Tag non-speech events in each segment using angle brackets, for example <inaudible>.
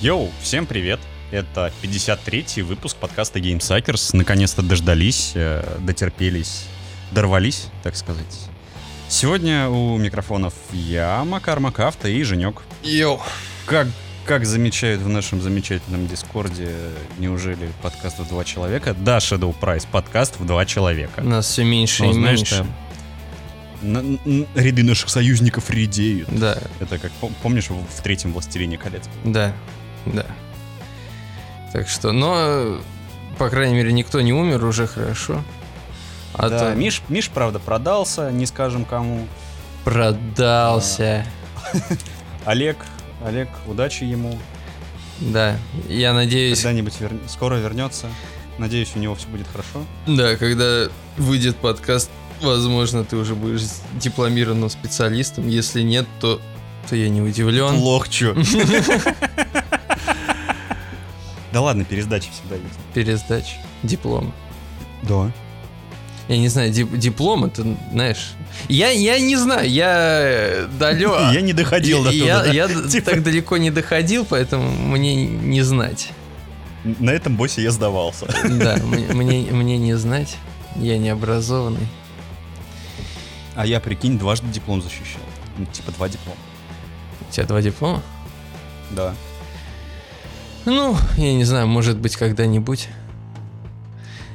Йоу, всем привет! Это 53-й выпуск подкаста Game Suckers. Наконец-то дождались, э, дотерпелись, дорвались, так сказать. Сегодня у микрофонов я, Макар Макафта и Женек. Йоу. Как, как замечают в нашем замечательном дискорде, неужели подкаст в два человека? Да, Shadow Price, подкаст в два человека. Нас все меньше Но и знаешь, меньше. н- ряды наших союзников редеют. Да, Это как, пом- помнишь, в в третьем «Властелине колец»? да, да. Так что, но, по крайней мере, никто не умер, уже хорошо. А да, то Миш, Миш, правда, продался, не скажем кому. продался. <laughs> Олег, Олег, удачи ему. Да, я надеюсь, Когда-нибудь вер- скоро вернется. Надеюсь, у него все будет хорошо. да, когда выйдет подкаст, возможно, ты уже будешь дипломированным специалистом. Если нет, то, то я не удивлен. Плохо, чё. <laughs> Да ладно, пересдачи всегда есть. Пересдач диплома. Да. Я не знаю, дип- диплом это, знаешь... Я, я не знаю, я далек... <laughs> Я не доходил до туда. я <laughs> Типа- так далеко не доходил, поэтому мне не знать. На этом боссе я сдавался. Да, мне, мне, мне не знать. Я не образованный. А я, прикинь, дважды диплом защищал. Ну, Типа два диплома. У тебя два диплома? Да. Ну, я не знаю, может быть, когда-нибудь.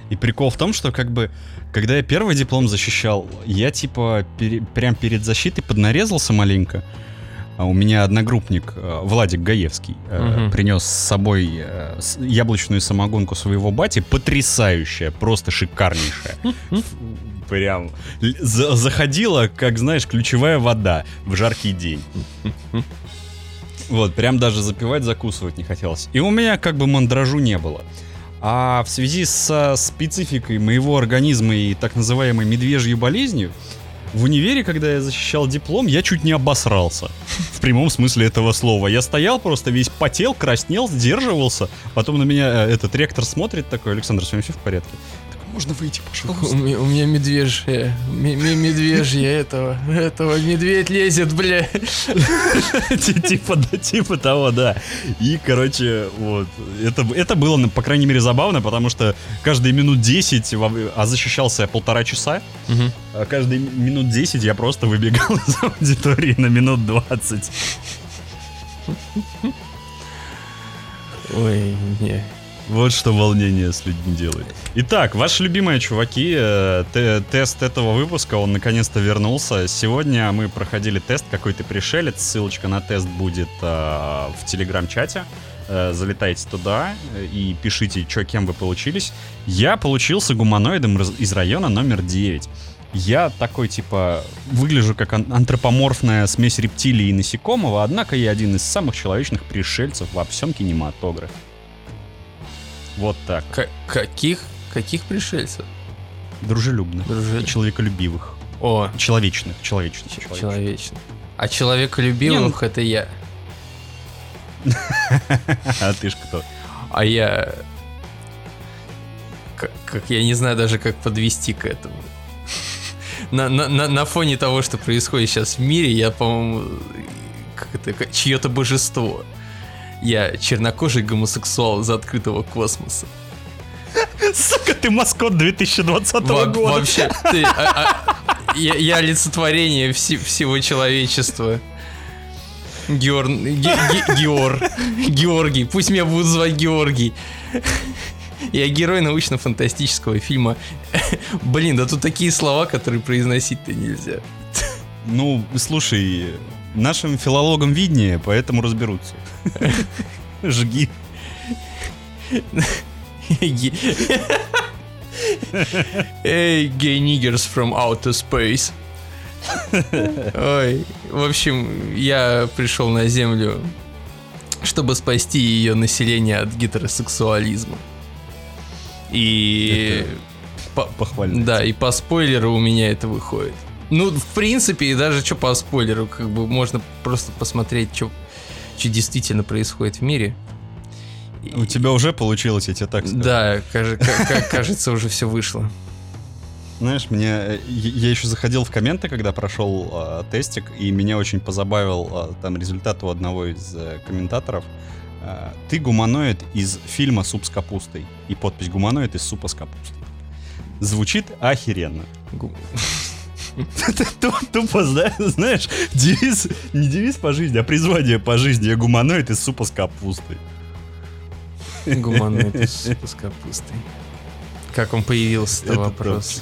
И прикол в том, что как бы, когда я первый диплом защищал, я типа пере- прям перед защитой поднарезался маленько. А у меня одногруппник э, Владик Гаевский э, Мгм. принес с собой э, яблочную самогонку своего бати, потрясающая, просто шикарнейшая. Ф- Прям л- за- заходила, как знаешь, ключевая вода в жаркий день. Вот, прям даже запивать, закусывать не хотелось. И у меня как бы мандражу не было. А в связи со спецификой моего организма и так называемой медвежьей болезнью, в универе, когда я защищал диплом, я чуть не обосрался. В прямом смысле этого слова. Я стоял просто весь потел, краснел, сдерживался. Потом на меня э, этот ректор смотрит такой, Александр, с вами все в порядке? Можно выйти, У пожалуйста? меня, у меня медвежье, ме- ме- медвежье этого, этого, медведь лезет, бля. Ти- Типа, да, типа того, да. И, короче, вот. Это, это было, ну, по крайней мере, забавно, потому что каждые минут 10, во- а защищался я полтора часа, а каждые минут 10 я просто выбегал <laughs> из аудитории на минут 20. Ой, не. Вот что волнение с людьми делает. Итак, ваши любимые чуваки, э, те- тест этого выпуска, он наконец-то вернулся. Сегодня мы проходили тест «Какой ты пришелец». Ссылочка на тест будет э, в телеграм-чате. Э, Залетайте туда э, и пишите, что кем вы получились. Я получился гуманоидом из- района номер 9. Я такой, типа, выгляжу как ан- антропоморфная смесь рептилии и насекомого, однако я один из самых человечных пришельцев во всем кинематографе. Вот так. К- каких, каких пришельцев? Дружелюбных. Дружелюбных. Человеколюбивых. О, Человечных. Человечных. человечных. человечно. А человеколюбивых это я. <laughs> А ты ж кто? А я... Как, как я не знаю даже, как подвести к этому. На, на, на, на фоне того, что происходит сейчас в мире, я, по-моему, как это, чье-то божество. Я чернокожий гомосексуал из открытого космоса. Сука, ты маскот 2020 Во- года. Вообще, ты, а- а- я, я олицетворение все- всего человечества. Геор... Ге- Ге- Геор. Георгий. Пусть меня будут звать Георгий. Я герой научно-фантастического фильма. Блин, да тут такие слова, которые произносить-то нельзя. Ну, слушай, нашим филологам виднее, поэтому разберутся. <laughs> Жги. Эй, gay niggers from outer space. Ой, в общем, я пришел на Землю, чтобы спасти ее население от гетеросексуализма. И... по- Похвально. Да, и по спойлеру у меня это выходит. Ну, в принципе, и даже что по спойлеру, как бы можно просто посмотреть, что действительно происходит в мире. И- У тебя уже получилось, я тебе так скажу. Да, каже- ка- ка- кажется, уже все вышло. Знаешь, мне э, я еще заходил в комменты, когда прошел э, тестик, и меня очень позабавил э, там результат у одного из э, комментаторов. Э, Ты гуманоид из фильма «Суп с капустой». И подпись «Гуманоид из супа с капустой». Звучит охеренно. Гу- <laughs> <laughs> Тупо, зна- знаешь, девиз, не девиз по жизни, а призвание по жизни. Я гуманоид из супа с капустой. Гуманоид из <laughs> супа с капустой. Как он появился, это вопрос.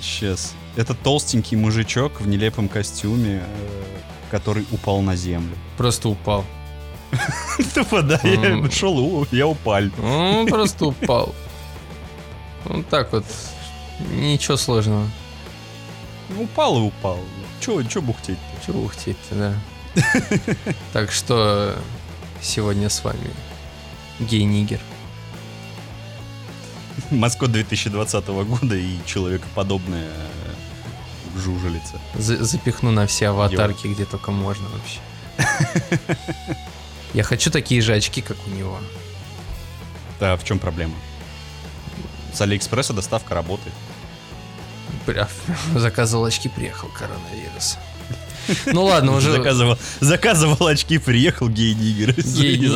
Сейчас. Это толстенький мужичок в нелепом костюме, э, который упал на землю. Просто упал. <laughs> Тупо, да, я шел, я упал. Он просто упал. Вот так вот. Ничего сложного. Ну, Упал и упал. Че, че бухтеть Чего ухтеть-то, да. <laughs> Так что сегодня с вами гей-нигер. Маскот 2020 года и человекоподобная жужелица. За- запихну на все аватарки, где только можно вообще. <laughs> Я хочу такие же очки, как у него. Да, в чем проблема? С Алиэкспресса доставка работает. <laughs> Заказывал очки, приехал коронавирус. Ну ладно, уже Заказывал, заказывал очки, приехал гей-нигер из, из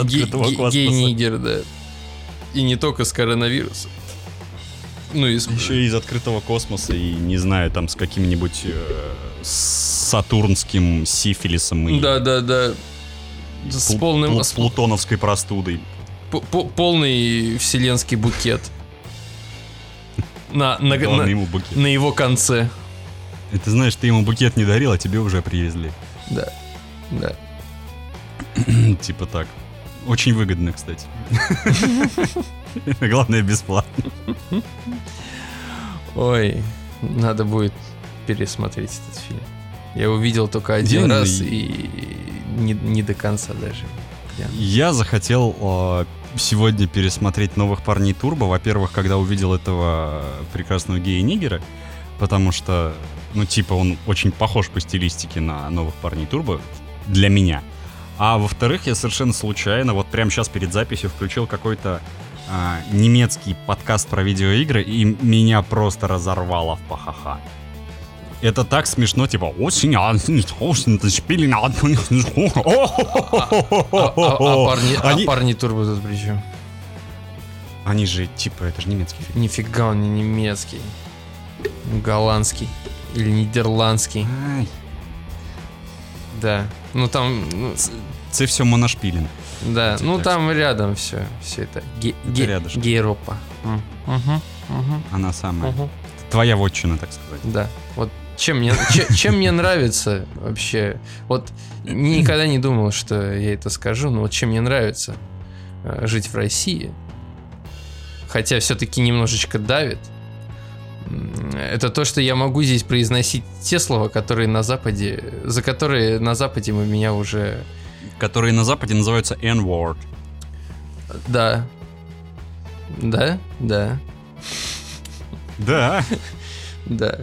гей-нигер, да. И не только с коронавирусом. Ну и с... Еще и из открытого космоса, и не знаю, там с каким-нибудь э, сатурнским сифилисом и Да-да-да. и с плу- полным- с- плутоновской простудой. П- по- Полный вселенский букет. На, на, на- ему букет. на его конце. И ты знаешь, ты ему букет не дарил, а тебе уже привезли. Да. Да. <clears throat> типа так. Очень выгодно, кстати. <laughs> Главное, бесплатно. Ой, надо будет пересмотреть этот фильм. Я увидел только один Дельный. раз и не, не до конца даже. Я захотел э, сегодня пересмотреть новых парней Турбо. Во-первых, когда увидел этого прекрасного гея-нигера, потому что, ну, типа, он очень похож по стилистике на новых парней Турбо для меня. А во-вторых, я совершенно случайно, вот прямо сейчас перед записью включил какой-то а, немецкий подкаст про видеоигры, и меня просто разорвало в пахаха. Это так смешно, типа, очень А, а- а парни, а Они- парни турбо тут при чем? Они же, типа, это же немецкий фильм. Нифига он не немецкий. Голландский. Или нидерландский. Ай, Да. Ну там, ну, Це все моношпилен. да, ну так там рядом все, все это. Ге- ге- рядышком. Гейропа. Мгм, мгм, Она самая. мгм. Твоя вотчина, так сказать. Да. Вот чем мне, че- чем мне нравится вообще, вот никогда не думал, что я это скажу, но вот чем мне нравится э, жить в России, хотя все-таки немножечко давит, это то, что я могу здесь произносить те слова, которые на Западе, за которые на Западе мы меня уже, Которые на Западе называются N-word. да, да, да, Да. Да.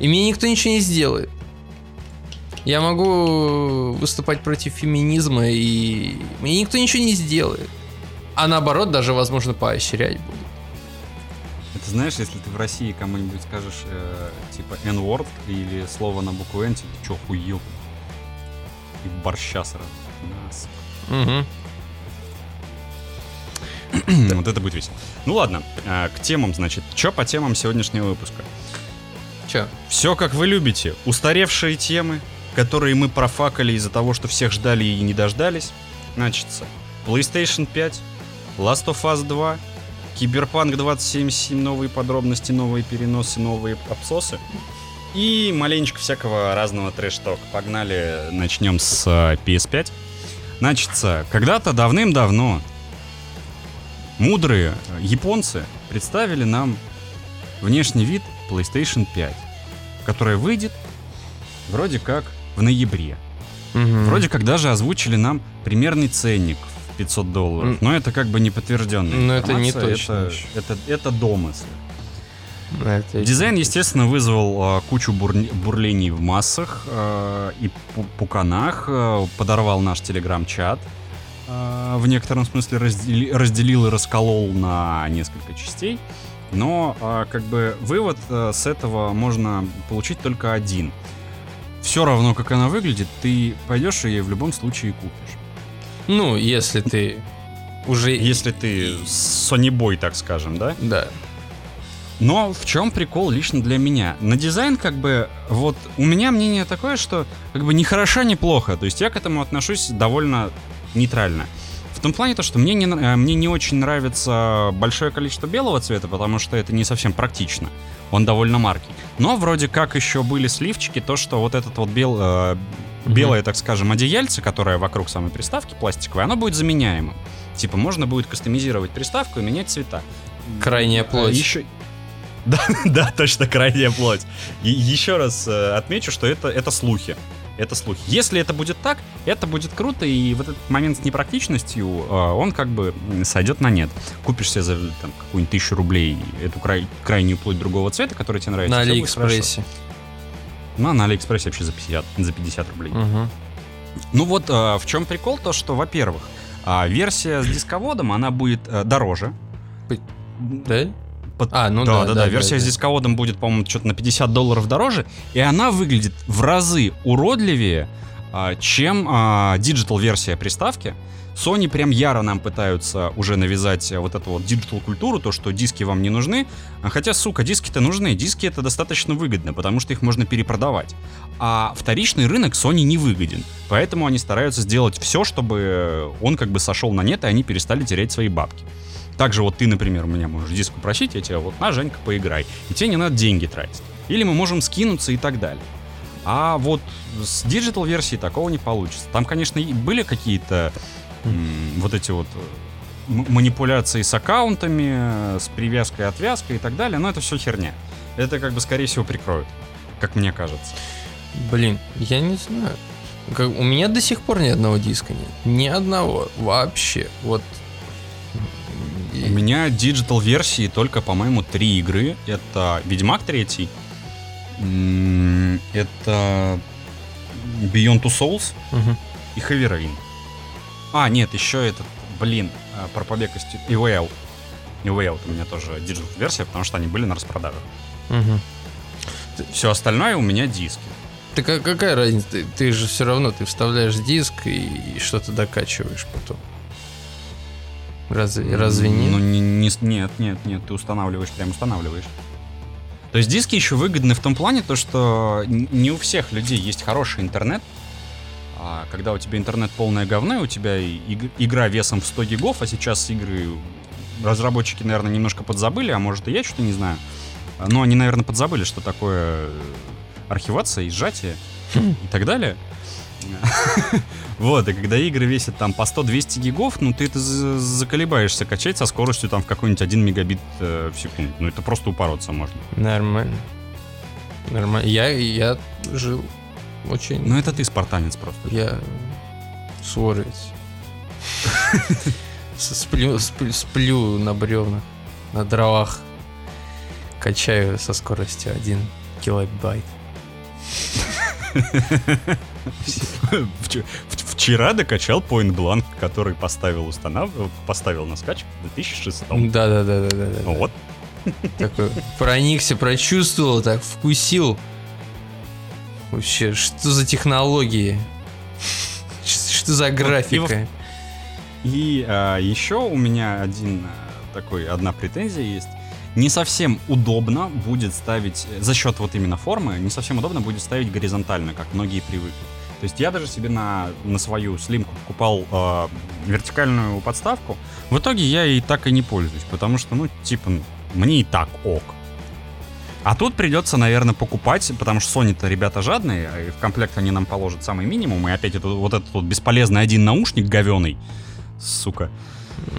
И мне никто ничего не сделает. Я могу выступать против феминизма, и мне никто ничего не сделает. А наоборот, даже, возможно, поощрять будут. Это знаешь, если ты в России кому-нибудь скажешь, э, типа, N-word или слово на букву N, типа, чё, хуел? И борща сразу. Нас. Мгм. Вот это будет весело. Ну ладно, э, к темам, значит. Чё по темам сегодняшнего выпуска? Чё? Все как вы любите. Устаревшие темы, которые мы профакали из-за того, что всех ждали и не дождались. Значит, PlayStation 5, Last of Us 2, Киберпанк 2077, новые подробности, новые переносы, новые обсосы. И маленечко всякого разного трэш-ток. Погнали, начнем с э, PS5. Значит, когда-то давным-давно мудрые э, японцы представили нам внешний вид PlayStation 5, которая выйдет вроде как в ноябре. Мгм. Вроде как даже озвучили нам примерный ценник в 500 долларов, но это как бы не подтвержденная Ну, это не точно Это, это, это домыслы. Это- Дизайн, естественно, вызвал а, кучу бурни- бурлений в массах а, и пу- пуканах, а, подорвал наш телеграм-чат. э, в некотором смысле раздели- разделил и расколол на несколько частей. Но э, как бы вывод э, с этого можно получить только один. Все равно, как она выглядит, ты пойдешь и ее в любом случае купишь. Ну, если ты уже... Если ты Boy, так скажем, да? Да. Но в чем прикол лично для меня? На дизайн как бы вот у меня мнение такое, что как бы ни хороша, ни плохо. То есть я к этому отношусь довольно нейтрально. Том плане то, что мне не, нра- мне не очень нравится большое количество белого цвета, потому что это не совсем практично. Он довольно маркий. Но вроде как еще были сливчики, то, что вот этот вот бел, э, белое, так скажем, одеяльце, которое вокруг самой приставки пластиковое, оно будет заменяемым. Типа можно будет кастомизировать приставку и менять цвета. Крайняя плоть. Еще... <laughs> Да, да, точно, крайняя плоть. И еще раз э, отмечу, что это, это слухи. Это слухи. Если это будет так, это будет круто, и вот этот момент с непрактичностью, э, он как бы сойдет на нет. Купишь себе за там, какую-нибудь тысячу рублей эту край- крайнюю плоть другого цвета, который тебе нравится. На. Алиэкспрессе. Ну, а на Алиэкспрессе вообще за 50, за 50 рублей. Мгм. Ну вот э, в чем прикол, то что, во-первых, а, версия с дисководом, она будет э, дороже. Да? Под- А, ну да, да, да, да, да. Версия да, с дисководом будет, по-моему, что-то на 50 долларов дороже, и она выглядит в разы уродливее, а, чем а, digital-версия приставки. Sony прям яро нам пытаются уже навязать а, вот эту вот digital-культуру, то, что диски вам не нужны. А Хотя, сука, диски-то нужны. Диски это достаточно выгодно, потому что их можно перепродавать. А вторичный рынок Sony не выгоден. Поэтому они стараются сделать все, чтобы он как бы сошел на нет, и они перестали терять свои бабки. Также вот ты, например, у меня можешь диск попросить, я тебя вот, на, Женька, поиграй. И тебе не надо деньги тратить. Или мы можем скинуться и так далее. А вот с digital версией такого не получится. Там, конечно, и были какие-то вот эти вот манипуляции с аккаунтами, с привязкой, отвязкой и так далее, но это все херня. Это как бы, скорее всего, прикроют, как мне кажется. Блин, я не знаю. Как- у меня до сих пор ни одного диска нет. Ни одного. Вообще. Вот. И- У меня digital версии только, по-моему, три игры. Это Ведьмак третий, это Beyond Two Souls Мгм. и Heavy Rain. А, нет, еще этот, блин, а, про побег из Way Out у меня тоже digital версия, потому что они были на распродаже. Мгм. Все остальное у меня диски. Так а какая разница? Ты, ты же все равно ты вставляешь диск и, и что-то докачиваешь потом. Разве, разве нет? Ну, не- не нет, нет, нет, ты устанавливаешь, прям устанавливаешь. То есть диски еще выгодны в том плане, то, что не у всех людей есть хороший интернет. А когда у тебя интернет полное говно, и у тебя иг- игра весом в 100 гигов, а сейчас игры разработчики, наверное, немножко подзабыли, а может и я что-то не знаю. Но они, наверное, подзабыли, что такое э, архивация и сжатие и так далее. <laughs> Вот, и когда игры весят там по 100-200 гигов, ну ты это за- заколебаешься качать со скоростью там в какой-нибудь 1 мегабит э, в секунду. Ну это просто упороться можно. Нормально. Нормально. Я, я жил очень... Ну это ты спартанец просто. Я суворец. Сплю, сплю, сплю на бревнах, на дровах. Качаю со скоростью 1 килобайт. <laughs> Вчера докачал Point Blank, который поставил установ... поставил на скачку в 2006. Да-да-да-да-да. Ну Вот. Такой проникся, прочувствовал, так вкусил. Вообще, что за технологии? Что за графика? И а, еще у меня один а, такой, одна претензия есть. Не совсем удобно будет ставить, за счет вот именно формы, не совсем удобно будет ставить горизонтально, как многие привыкли. То есть я даже себе на, на свою слимку покупал а, вертикальную подставку. В итоге я и так и не пользуюсь, потому что, ну, типа, мне и так ок. А тут придется, наверное, покупать, потому что Sony-то ребята жадные, и в комплект они нам положат самый минимум, и опять это, вот этот вот бесполезный один наушник говеный, сука.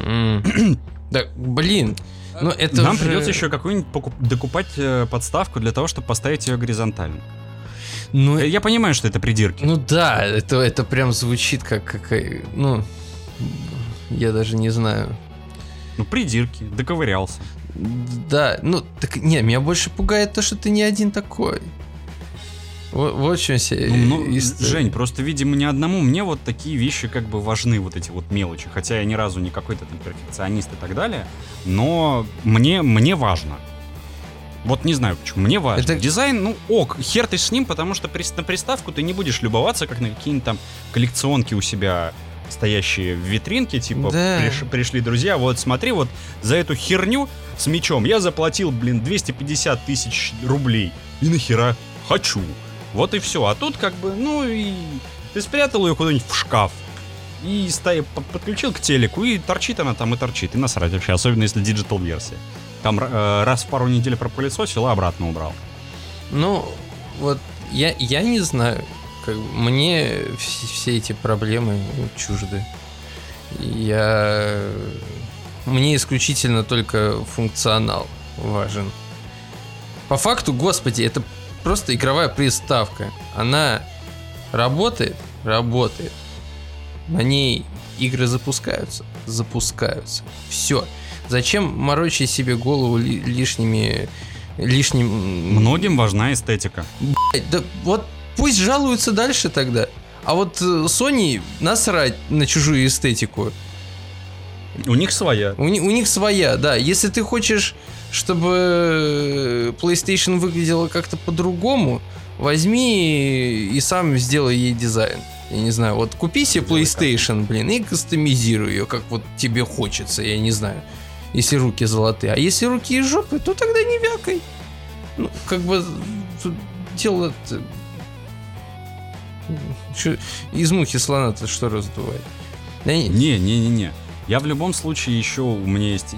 <clears throat> Да, блин. Ну это Нам уже- придется еще какую-нибудь покуп- докупать э, подставку для того, чтобы поставить ее горизонтально. Ну, Э, Я понимаю, что это придирки. ну да, это, это прям звучит как какая... Ну, я даже не знаю. Ну, придирки, доковырялся. Да, ну, так не, меня больше пугает то, что ты не один такой. Вот, вот в чем все Ну, ну. Жень, просто, видимо, не одному мне вот такие вещи как бы важны, вот эти вот мелочи. Хотя я ни разу не какой-то там перфекционист и так далее, но мне, мне важно. Вот не знаю почему, мне важно. Это- Дизайн, ну ок, хер ты с ним, потому что прис- на приставку ты не будешь любоваться, как на какие-нибудь там коллекционки у себя стоящие в витринке, типа Да. приш- пришли друзья, вот смотри, вот за эту херню с мечом я заплатил, блин, 250 тысяч рублей. И нахера? Хочу. Вот и все. А тут как бы, ну и ты спрятал ее куда-нибудь в шкаф. И по- подключил к телеку, и торчит она там и торчит. И насрать вообще, особенно если digital версия. Там э, раз в пару недель пропылесосил, а обратно убрал. Ну, вот я, я не знаю. Как, мне вс- все эти проблемы чужды. Я... Мне исключительно только функционал важен. По факту, господи, это просто игровая приставка. Она работает, работает. На ней игры запускаются, запускаются. Все. Зачем морочить себе голову ли- лишними лишним Многим важна эстетика. Блядь, Да вот пусть жалуются дальше тогда. А вот э, Sony насрать на чужую эстетику. У них своя. У, у них своя, да. Если ты хочешь, чтобы PlayStation выглядела как-то по-другому, возьми и сам сделай ей дизайн. Я не знаю, вот купи себе PlayStation, блин, и кастомизируй ее, как вот тебе хочется, я не знаю. Если руки золотые. А если руки из жопы, то тогда не вякай. Ну, как бы тут дело из мухи слона-то что раздувает? Да не- Не, не, не, не. Я в любом случае еще у меня есть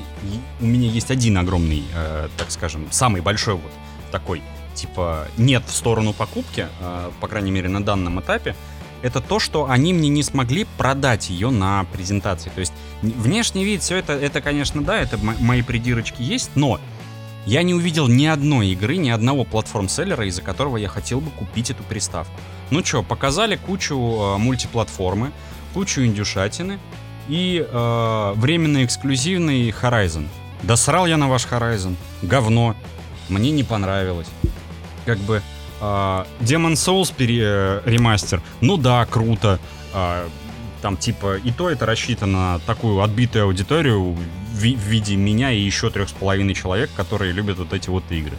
у меня есть один огромный, э, так скажем, самый большой вот такой типа нет в сторону покупки, э, по крайней мере на данном этапе. Это то, что они мне не смогли продать ее на презентации. То есть внешний вид, все это, это, конечно, да, это мо- мои придирочки есть, но я не увидел ни одной игры, ни одного платформ-селлера, из-за которого я хотел бы купить эту приставку. Ну что, показали кучу э, мультиплатформы, кучу индюшатины и э, временно эксклюзивный Horizon. Да срал я на ваш Horizon. Говно. Мне не понравилось. Как бы э, Demon Souls пере- э, ремастер. Ну да, круто. А, там типа и то это рассчитано на такую отбитую аудиторию в, ви- в виде меня и еще трех с половиной человек, которые любят вот эти вот игры.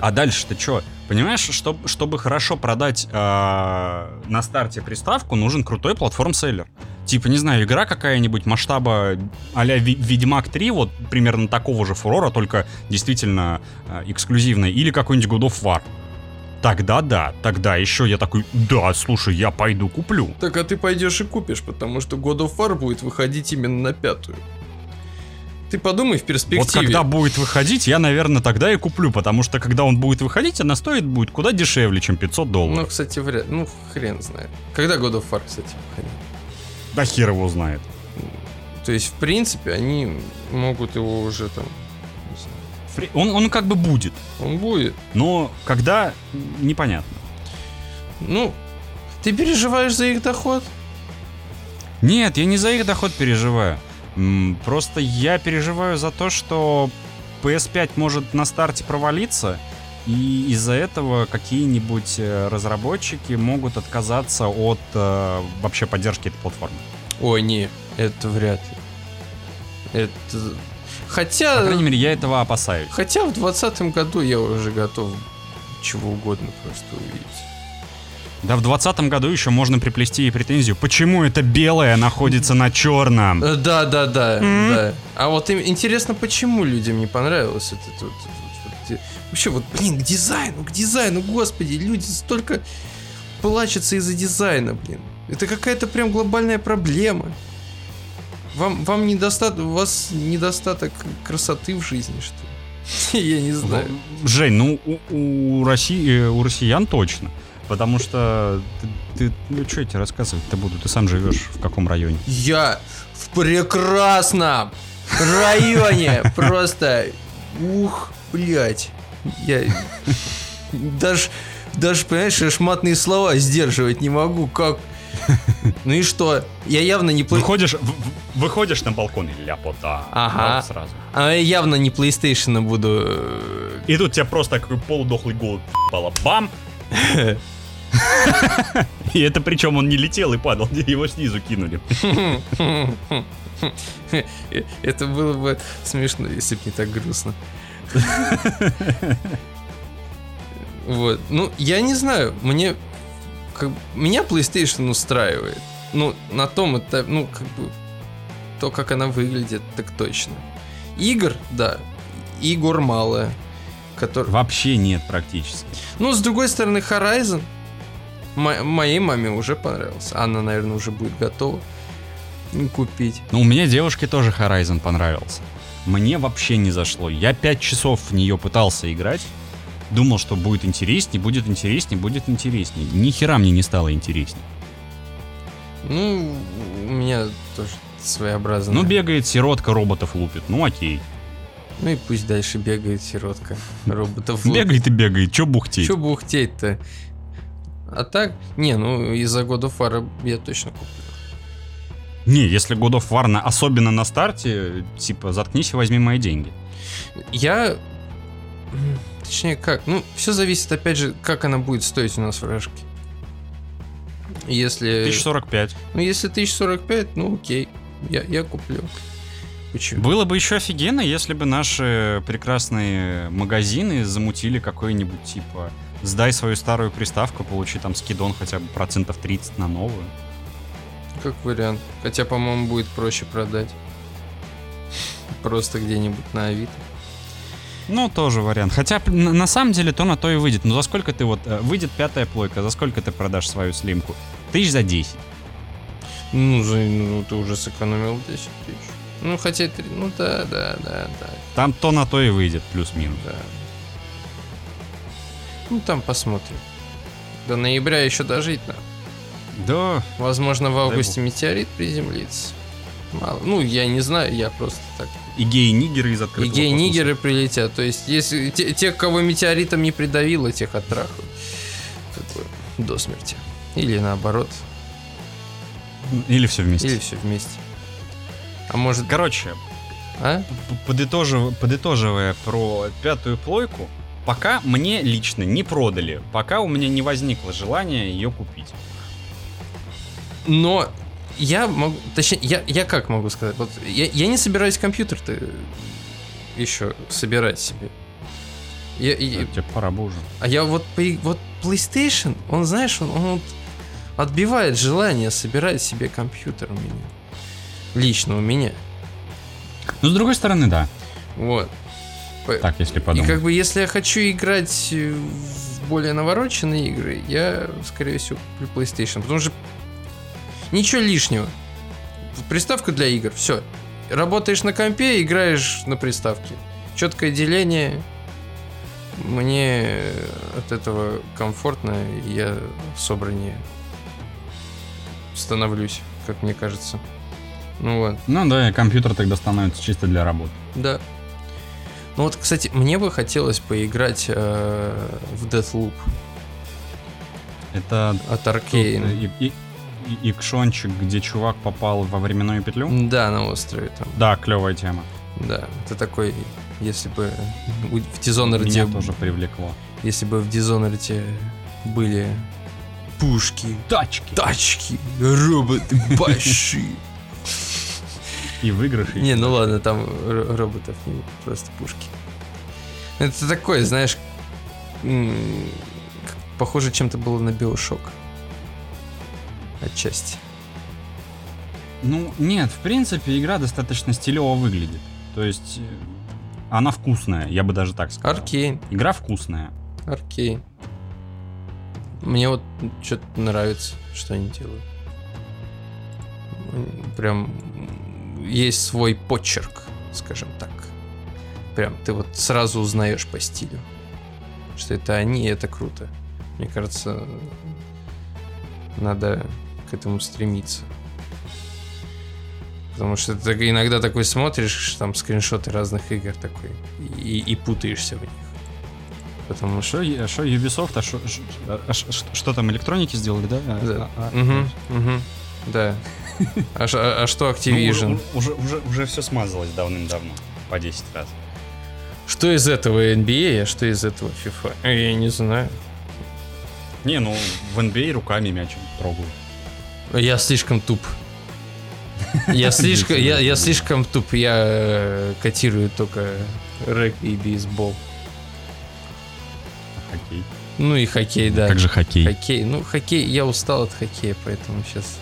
А дальше-то что? Понимаешь, чтоб- чтобы хорошо продать э, на старте приставку, нужен крутой платформ-селлер. Типа, не знаю, игра какая-нибудь масштаба а-ля Ви- Ведьмак 3, вот примерно такого же фурора, только действительно э, эксклюзивная, или какой-нибудь God of War. Тогда да, тогда еще я такой, да, слушай, я пойду куплю. Так а ты пойдешь и купишь, потому что God of War будет выходить именно на пятую. Ты подумай в перспективе. Вот когда будет выходить, я, наверное, тогда и куплю, потому что когда он будет выходить, она стоит будет куда дешевле, чем 500 долларов. Ну, кстати, вряд Ну, хрен знает. Когда God of War, кстати, выходил? Да хер его знает. То есть, в принципе, они могут его уже там... Он, он как бы будет. Он будет. Но когда, непонятно. Ну, ты переживаешь за их доход? Нет, я не за их доход переживаю. Просто я переживаю за то, что PS5 может на старте провалиться, и из-за этого какие-нибудь э, разработчики могут отказаться от э, вообще поддержки этой платформы. Ой, не, это вряд ли. Это... Хотя... По крайней мере, я этого опасаюсь. Хотя в двадцатом году я уже готов чего угодно просто увидеть. Да в 2020 году еще можно приплести и претензию, почему это белое находится на черном. Э, Да, да, да. А вот им интересно, почему людям не понравилось это э, Вообще, вот, блин, к дизайну, к дизайну, господи, люди столько плачутся из-за дизайна, блин. Это какая-то прям глобальная проблема. Вам, вам недостаток, у вас недостаток красоты в жизни, что ли? <laughs> Я не знаю. Жень, ну у, у России, э, у россиян точно. Потому что ты, ты- ну что я тебе рассказывать-то буду? Ты сам живешь в каком районе? Я в прекрасном районе. <laughs> Просто, ух, блядь. Я даже, даже, понимаешь, шматные слова сдерживать не могу. Как, Ну и что? Я явно не... Выходишь, в- выходишь на балкон и ляпота. Ага. Да, сразу. А я явно не PlayStation буду... э, И тут тебя просто такой полудохлый голубь пала. Бам! <laughs> И это причем он не летел и падал, <laughs> его снизу кинули. <laughs> Это было бы смешно, если бы не так грустно. Вот. Ну, я не знаю, мне... Меня PlayStation устраивает. Ну, на том это, ну, как бы... То, как она выглядит, так точно. Игр, да. Игр мало. Который... Вообще нет практически. Ну, с другой стороны, Horizon мо- моей маме уже понравился. Она, наверное, уже будет готова купить. Ну, у меня девушке тоже Horizon понравился. Мне вообще не зашло. Я 5 часов в нее пытался играть. Думал, что будет интереснее, будет интереснее, будет интереснее. Ни хера мне не стало интереснее. Ну, у меня тоже своеобразно. Ну, бегает сиротка, роботов лупит. Ну, окей. Ну и пусть дальше бегает сиротка роботов. Бегает и бегает, чё бухтеть? Че бухтеть-то? А так, не, ну из-за God of War я точно куплю. Не, если God of War, на- особенно на старте, типа, заткнись и возьми мои деньги. Я... Точнее, как? Ну, все зависит, опять же, как она будет стоить у нас в рашке. Если... 1045. Ну, если 1045, ну окей, я, я куплю. Почему? Было бы еще офигенно, если бы наши прекрасные магазины замутили какой-нибудь типа сдай свою старую приставку, получи там скидон хотя бы процентов 30 на новую. Как вариант. Хотя, по-моему, будет проще продать. Просто где-нибудь на Авито. Ну, тоже вариант. Хотя, на, самом деле, то на то и выйдет. Ну, за сколько ты вот... э, Выйдет пятая плойка, за сколько ты продашь свою слимку? Тысяч за 10. Ну, за, ну, ты уже сэкономил 10 тысяч. Ну, хотя, ну да, да, да, да, Там то на то и выйдет, плюс-минус. да. Ну, там посмотрим. До ноября еще дожить надо. Да, Возможно, в бог. августе метеорит приземлится. Мало. Ну, я не знаю, я просто так. И геи-нигеры из И открытого гей-нигеры прилетят. То есть, если те- тех, кого метеоритом не придавило, тех оттрахают. До смерти. Или наоборот. Или все вместе. Или все вместе. А может... Короче, А? подытожив- подытоживая про пятую плойку, пока мне лично не продали, пока у меня не возникло желания ее купить. Но я могу... Точнее, я, я как могу сказать? Вот я, я не собираюсь компьютер-то еще собирать себе. Я, и- Тебе пора бы уже. а я вот, вот PlayStation, он, знаешь, он, он вот отбивает желание собирать себе компьютер у меня. Лично у меня. Но с другой стороны, да. Вот. Так, если И подумать. как бы если я хочу играть э, в более навороченные игры, я, скорее всего, куплю PlayStation. Потому что ничего лишнего. Приставка для игр, все. Работаешь на компе, играешь на приставке. Четкое деление. Мне от этого комфортно, я собраннее становлюсь, как мне кажется. Ну вот. Ну да, компьютер тогда становится чисто для работы. Да. Ну вот, кстати, мне бы хотелось поиграть э, в Deathloop Это от тот, Икшончик, где чувак попал во временную петлю. Да, на острове там. Да, клевая тема. Да, это такой, если бы в Dishonored, Меня тоже привлекло. если бы в Dishonored были пушки, Тачки. тачки, роботы <laughs> большие. И выигрыши. Не, ну ладно, там ро- роботов не просто пушки. Это такое, знаешь, похоже чем-то было на Биошок. Отчасти. Ну, нет, в принципе, игра достаточно стилево выглядит. То есть, э, она вкусная, я бы даже так сказал. Аркейн, Игра вкусная. Аркейн. Мне вот что-то нравится, что они делают. Прям есть свой почерк, скажем так. Прям ты вот сразу узнаешь по стилю, что это они, и это круто. Мне кажется, надо к этому стремиться. Потому что ты иногда такой смотришь, там скриншоты разных игр такой, и, и путаешься в них. потому что... Что, что Ubisoft, а что, а что там электроники сделали, да? А- Да. а- а- Мгм, мгм, Да. А, а- а что Ну, Activision? уже, уже, уже, уже все смазалось давным-давно. По 10 раз. Что из этого NBA, а что из этого FIFA? Я не знаю. Не, ну в NBA руками мяч трогают. Я слишком туп. Я <laughs> слишком, я, я слишком туп. Я э, котирую только регби и бейсбол. Хоккей. Ну и хоккей, да. Как же хоккей? Хоккей. Ну, хоккей, я устал от хоккея, поэтому сейчас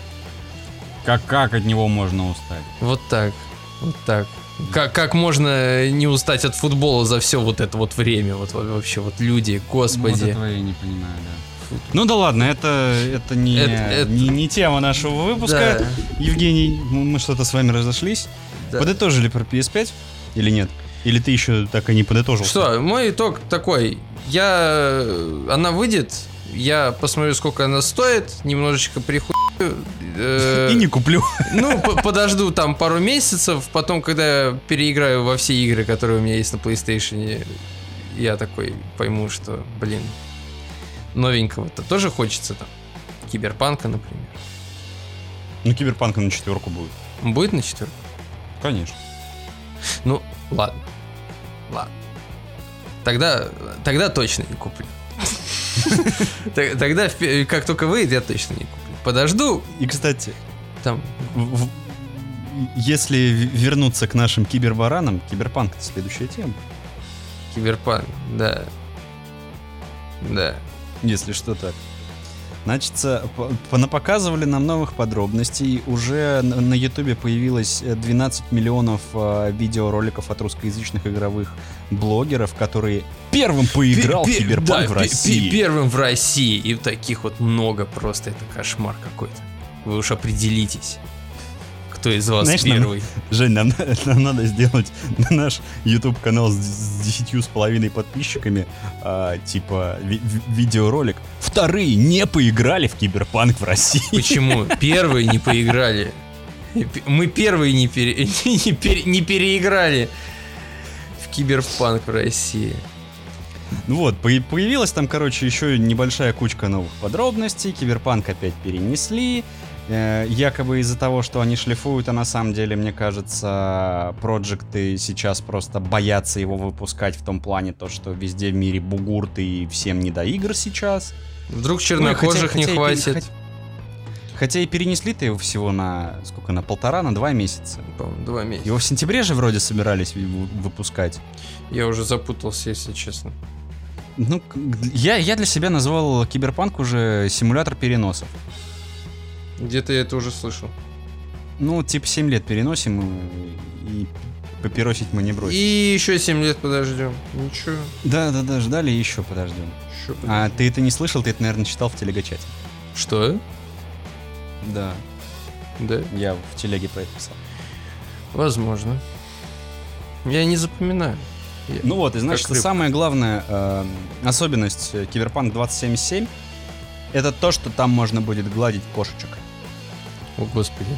Как, как от него можно устать? вот так. Вот так. Как, как можно не устать от футбола за все вот это вот время? Вот во- вообще вот люди, господи. Вот этого я не понимаю, да. Ну да ладно, это, это, не, Это- это- Не, не тема нашего выпуска. Да, Евгений, мы что-то с вами разошлись. да. Подытожили про PS5 или нет? Или ты еще так и не подытожил? Что, мой итог такой. Я... Она выйдет, я посмотрю, сколько она стоит, немножечко прихуй. И не куплю. Ну, подожду там пару месяцев, потом, когда я переиграю во все игры, которые у меня есть на PlayStation, я такой пойму, что, блин, новенького-то тоже хочется там. Киберпанка, например. Ну, киберпанка на четверку будет. Будет на четверку? Конечно. Ну, ладно. Ладно. Тогда, тогда точно не куплю. <laughs> Тогда, как только выйдет, я точно не куплю. Подожду, И, кстати, там, если вернуться к нашим кибербаранам, киберпанк это следующая тема. киберпанк, да. Да. Если что так. Значит, э, по- понапоказывали нам новых подробностей. Уже на Ютубе появилось э, 12 миллионов э, видеороликов от русскоязычных игровых блогеров, которые первым поиграл в Киберпанк да, в России. Первым в России. И таких вот много просто. Это кошмар какой-то. Вы уж определитесь, кто из вас Знаешь, нам- первый. <laughs> Жень, нам, <laughs> нам надо сделать на <laughs> наш YouTube канал с, 10 с половиной подписчиками, а, типа ви- ви- видеоролик. Вторые не поиграли в Киберпанк в России. Почему? Первые не поиграли. Мы первые не, пере- не, пере- не переиграли в киберпанк в России. Ну вот, по- появилась там, короче, еще небольшая кучка новых подробностей. Киберпанк опять перенесли. Э, якобы из-за того, что они шлифуют, а на самом деле, мне кажется, проекты сейчас просто боятся его выпускать в том плане, то, что везде в мире бугурты и всем не до игр сейчас. Вдруг Ну, чернокожих хотя- не хотя хватит. хотя- Хотя и перенесли-то его всего на сколько, на полтора, на два месяца. Два месяца. Его в сентябре же вроде собирались вы- выпускать. Я уже запутался, если честно. Ну, я, я для себя назвал Киберпанк уже симулятор переносов. Где-то я это уже слышал. Ну, типа 7 лет переносим и, папиросить мы не бросим. И еще 7 лет подождем. Ничего. Да, да, да, ждали еще подождем. Еще А ты это не слышал, ты это, наверное, читал в телегачате. Что? Да, Да, я в телеге про это писал. возможно. Я не запоминаю. Я- Ну вот, и значит, Как самая главная э, особенность э, Киберпанк 2077 это то, что там можно будет гладить кошечек. О, господи.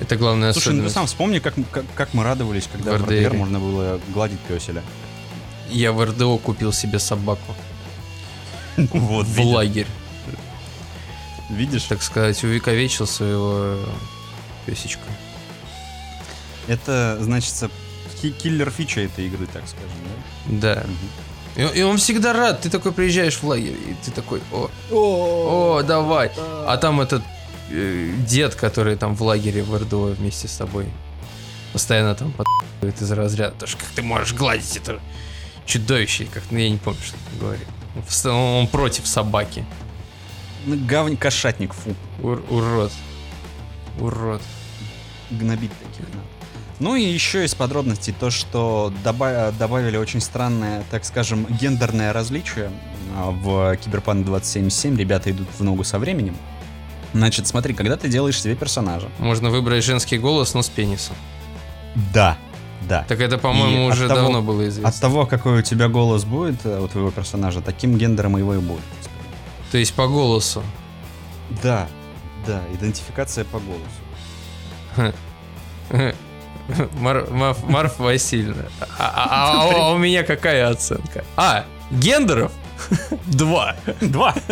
Это главная Слушай, ну ты сам вспомни, как, как, как мы радовались, когда В в РДР можно было гладить песеля. Я в РДО купил себе собаку. <laughs> Вот, в лагерь. Видишь? Так сказать, увековечил своего песечка. Это, значит, киллер фича этой игры, так скажем, да? Да. И, и он всегда рад. Ты такой приезжаешь в лагерь, и ты такой, о, о, давай. А там этот дед, который там в лагере в РДО вместе с тобой, постоянно там подписывает из разряда, то, что как ты можешь гладить это чудовище, как, ну, я не помню, что он говорит. Он Он против собаки. Ну, Гавань кошатник, фу. Ур- урод. Урод. Гнобить таких надо. Ну и еще из подробностей то, что доба- добавили очень странное, так скажем, гендерное различие а, в Киберпанк 2077. Ребята идут в ногу со временем. Значит, смотри, когда ты делаешь себе персонажа. Можно выбрать женский голос, но с пенисом. Да, да. Так это, по-моему, уже того- давно было известно. От того, какой у тебя голос будет э, у твоего персонажа, таким гендером его и будет. То есть по голосу. Да, да, идентификация по голосу. <laughs> Мар- Марф- Марфа Васильевна. А, а- а- а у меня какая оценка? А, гендеров? <laughs> Два. Два. <laughs>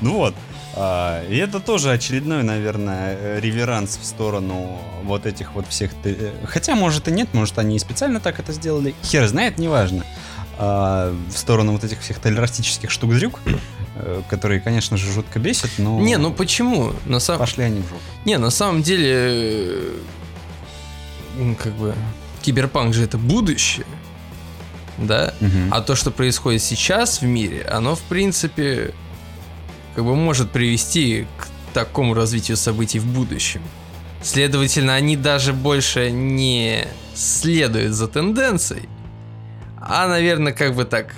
Ну вот. А, И это тоже очередной, наверное, э, реверанс в сторону вот этих вот всех... э, Хотя, может и нет, может они и специально так это сделали. Хер знает, неважно. А, В сторону вот этих всех толерастических штук-дрюк, э, которые, конечно же, жутко бесят, но... Не, ну почему? На самом... Пошли они в жопу. Не, на самом деле, как бы, киберпанк же это будущее, да? Мгм. А то, что происходит сейчас в мире, оно, в принципе, как бы может привести к такому развитию событий в будущем. Следовательно, они даже больше не следуют за тенденцией, а, наверное, как бы так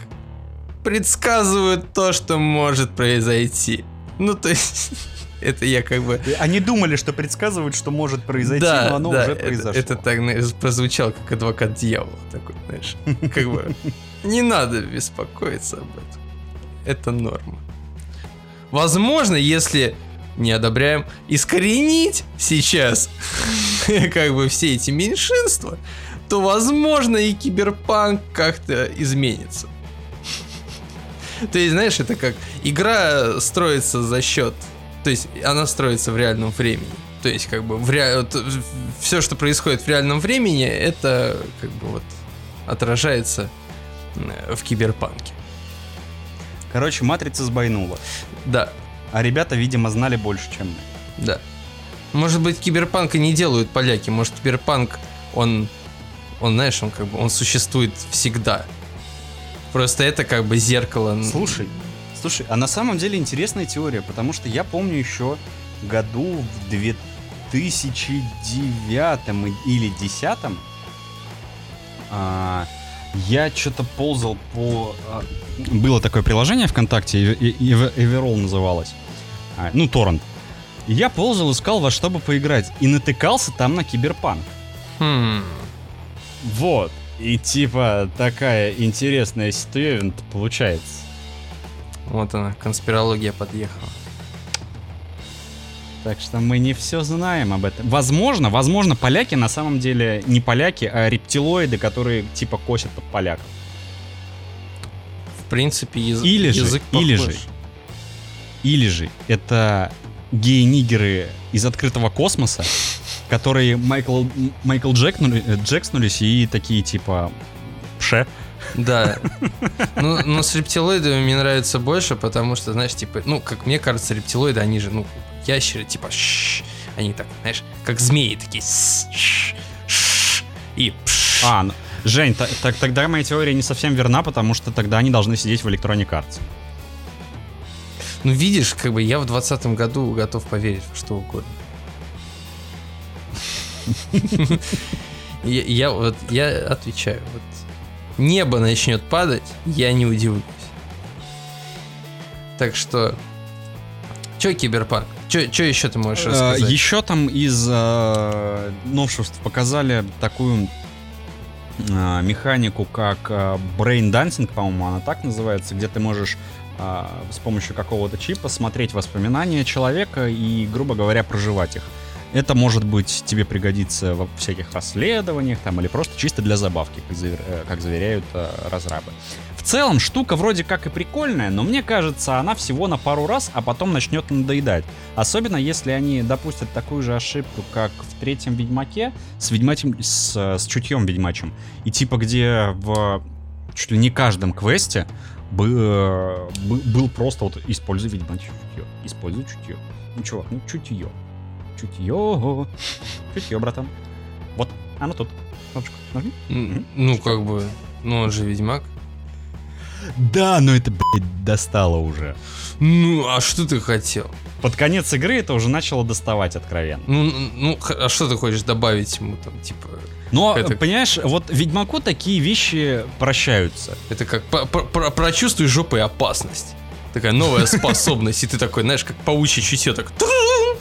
предсказывают то, что может произойти. Ну, то есть, <laughs> это я как бы... Они думали, что предсказывают, что может произойти, да, но оно да, уже это- произошло. Это, так знаешь, прозвучало как адвокат дьявола такой, знаешь. Как бы не надо беспокоиться об этом. Это норма. Возможно, если не одобряем, искоренить сейчас <laughs> как бы все эти меньшинства, то, возможно, и киберпанк как-то изменится. <laughs> То есть, знаешь, это как игра строится за счет, то есть она строится в реальном времени. То есть, как бы, в ре... все, что происходит в реальном времени, это как бы вот отражается э, в киберпанке. Короче, матрица сбойнула. Да, А ребята, видимо, знали больше, чем мы. да. Может быть, киберпанка не делают поляки, может, киберпанк, он, он, знаешь, он как бы, он существует всегда. Просто это как бы зеркало. Слушай, слушай, а на самом деле интересная теория, потому что я помню еще году в 2009 или 2010 а, я что-то ползал по... было такое приложение ВКонтакте, Everall называлось. А, ну, торрент. И я ползал, искал во что бы поиграть. И натыкался там на киберпанк. Хм. Вот. И типа такая интересная ситуация получается. Вот она, конспирология подъехала. Так что мы не все знаем об этом. Возможно, возможно, поляки на самом деле не поляки, а рептилоиды, которые типа косят под поляков. В принципе, яз- Или же, язык или похож. же. Или же это геи-нигеры из открытого космоса, которые Майкл, Майкл Джекнули, э, Джекснулись и такие типа пше. Да. <laughs> Ну, но с рептилоидами мне нравится больше, потому что, знаешь, типа, ну, как мне кажется, рептилоиды, они же, ну, ящеры, типа, они так, знаешь, как змеи такие, «с», «ш», «ш», и «пш». А, ну, Жень, та- так, тогда моя теория не совсем верна, потому что тогда они должны сидеть в Electronic Arts. Ну, видишь, как бы я в двадцатом году готов поверить в что угодно. Я, я вот, я отвечаю, вот небо начнет падать, я не удивлюсь. Так что, чё киберпанк? Чё, чё еще ты можешь рассказать? Еще там из э, новшеств показали такую э, механику, как э, Brain Dancing, по-моему, она так называется, где ты можешь э, с помощью какого-то чипа смотреть воспоминания человека и, грубо говоря, проживать их. Это может быть тебе пригодится во всяких расследованиях там или просто чисто для забавки, как, завер- э, как заверяют э, разрабы. Целом штука вроде как и прикольная, но мне кажется, она всего на пару раз, а потом начнет надоедать. Особенно если они допустят такую же ошибку, как в третьем Ведьмаке с, ведьмачем, с, с чутьем ведьмачем. И типа где в чуть ли не каждом квесте бы- э, бы- был просто вот используй ведьмачье чутье, используй чутье. Ну чувак, ну чутье. Чутье. Чутье, братан. Вот, оно тут. Кнопочку нажми. Ну, как бы, ну он же ведьмак. Да, но это, блядь, достало уже. Ну, а что ты хотел? Под конец игры это уже начало доставать откровенно. Ну, ну, а что ты хочешь добавить ему там, типа, Но, Это- понимаешь, вот Ведьмаку такие вещи прощаются. это как по- про- прочувствуй жопой опасность. Такая новая <laughs> способность, и ты такой, знаешь, как паучье чутье, так... трум.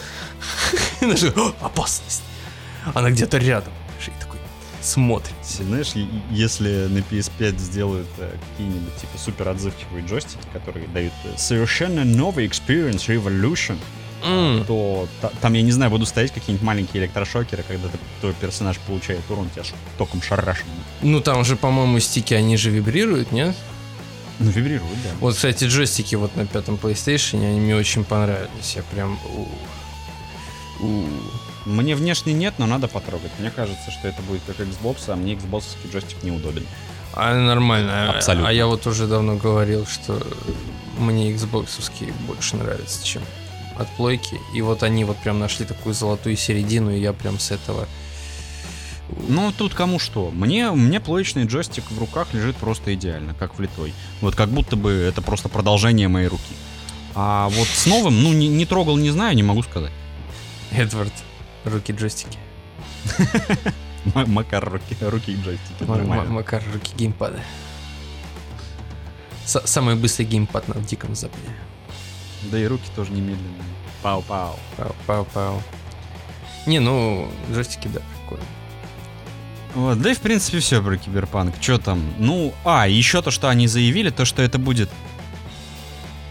<laughs> И знаешь, «О, опасность. Она где-то рядом. Знаешь, И такой смотрит. Знаешь, если на PS5 сделают э, какие-нибудь типа супер отзывчивые джойстики, которые дают э, совершенно новый experience, revolution, М, то та- там, я не знаю, будут стоять какие-нибудь маленькие электрошокеры, когда ты- твой персонаж получает урон, тебя током шарашит. Ну там же, по-моему, стики, они же вибрируют, нет? Ну, вибрирует, да. Вот, кстати, джойстики вот на пятом PlayStation, они мне очень понравились. Я прям... у- у- Мне внешне нет, но надо потрогать. Мне кажется, что это будет как Xbox, а мне Xbox джойстик неудобен. А нормально. А- Абсолютно. А я вот уже давно говорил, что мне Xbox больше нравится, чем от плойки. И вот они вот прям нашли такую золотую середину, и я прям с этого... Ну, тут кому что. Мне, мне плоечный джойстик в руках лежит просто идеально, как влитой. Вот как будто бы это просто продолжение моей руки. А вот с новым, ну, не, не трогал, не знаю, не могу сказать. Эдвард, руки джойстики. М- Макар руки, руки и джойстики. Макар, руки геймпада. С- Самый быстрый геймпад на Диком Западе. Да и руки тоже немедленные. Пау-пау. Пау-пау-пау. Не, ну, джойстики, да, прикольно. Вот, да и в принципе все про Киберпанк. Что там? Ну, а, еще то, что они заявили, то, что это будет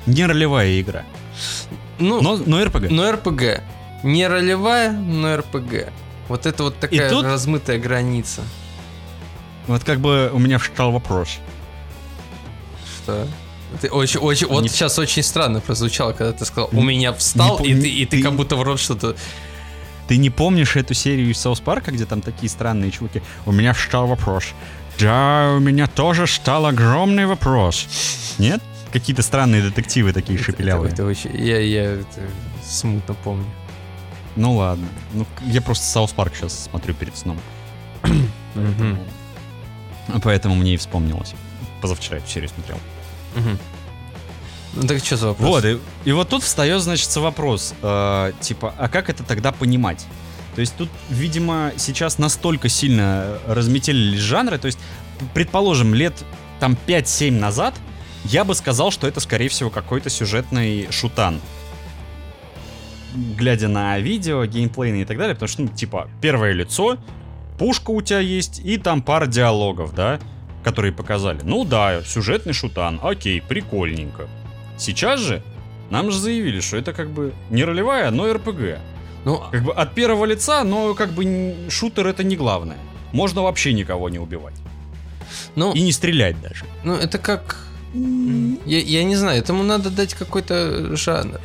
не ролевая игра, Ну, но, но РПГ. но РПГ. Не ролевая, но РПГ. Вот это вот такая тут- размытая граница. Вот как бы у меня встал вопрос. Что? Ты очень, очень, вот Не- сейчас очень странно прозвучало, когда ты сказал, у меня встал, не и пом- ты, и ты ты- как будто в рот что-то... Ты не помнишь эту серию из Саус Парка, где там такие странные чуваки? У меня встал вопрос. Да, у меня тоже стал огромный вопрос. Нет? Какие-то странные детективы такие шепелявые. Это, это очень... Я, я это смутно помню. Ну ладно. Ну, я просто Саус Парк сейчас смотрю перед сном. Мгм. Поэтому мне и вспомнилось. Позавчера эту серию смотрел. Ну так что за вопрос? Вот, и, и вот тут встает, значит, вопрос, э, типа, а как это тогда понимать? То есть тут, видимо, сейчас настолько сильно разметелились жанры, то есть, предположим, лет там 5-7 назад я бы сказал, что это, скорее всего, какой-то сюжетный шутан. Глядя на видео, геймплейные и так далее, потому что, ну, типа, первое лицо, пушка у тебя есть, и там пара диалогов, да, которые показали. Ну да, сюжетный шутан, окей, прикольненько. Сейчас же нам же заявили, что это как бы не ролевая, но РПГ. Ну, Как бы от первого лица, но как бы шутер это не главное. Можно вообще никого не убивать. ну, И не стрелять даже. ну это как... Я, я не знаю, этому надо дать какой-то жанр.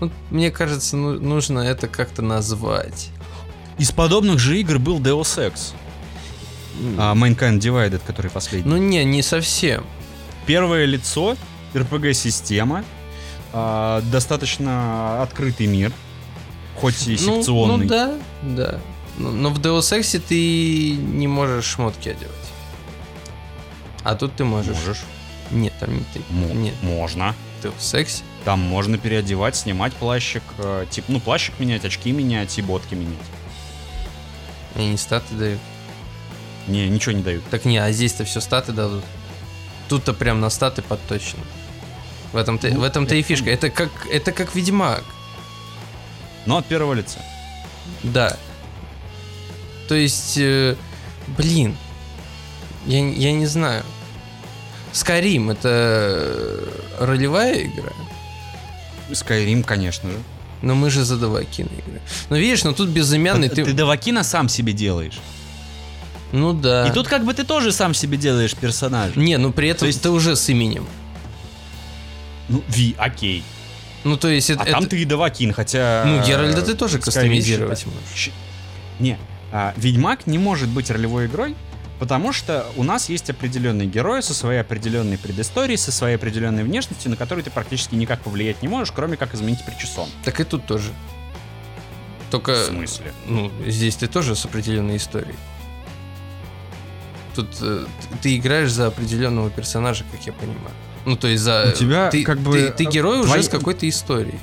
Ну, мне кажется, ну- нужно это как-то назвать. Из подобных же игр был Deus Ex. А, Mankind Divided, который последний. Ну не, не совсем. Первое лицо, РПГ-система, а, достаточно открытый мир, хоть и Ну, секционный. Ну, да, да. Но, но в Deus Ex ты не можешь шмотки одевать. А тут ты можешь. Можешь. Нет, там не ты. Мо- Нет, Можно. ты в сексе. Там можно переодевать, снимать плащик, э, тип, ну, плащик менять, очки менять и ботки менять. И не статы дают. Не, ничего не дают. Так не, а здесь-то все статы дадут. Тут-то прям на статы подточено. В этом-то, Ну, в этом-то и фишка. Это как, это как Ведьмак. Но от первого лица. Да. То есть, э, блин, я, я не знаю. Скарим это э, ролевая игра, Skyrim, конечно же. но мы же за Давакина играем. Но видишь, ну тут безымянный ты... Ты Давакина сам себе делаешь. Ну да. И тут как бы ты тоже сам себе делаешь персонажа. Не, ну при этом То есть- ты уже с именем. Ну, Ви, окей. Ну то есть это... А там это- ты и Давакин, хотя... Ну Геральда ты э, тоже Skyrim кастомизировать можешь. Не, а, Ведьмак не может быть ролевой игрой, потому что у нас есть определенный герой со своей определенной предысторией, со своей определенной внешностью, на которую ты практически никак повлиять не можешь, кроме как изменить причесон. Так и тут тоже. В Только, смысле? ну, здесь ты тоже с определенной историей. Тут э, ты играешь за определенного персонажа, как я понимаю. Ну, то есть за... У тебя ты, как бы, Ты, ты э, герой уже твои- с какой-то историей.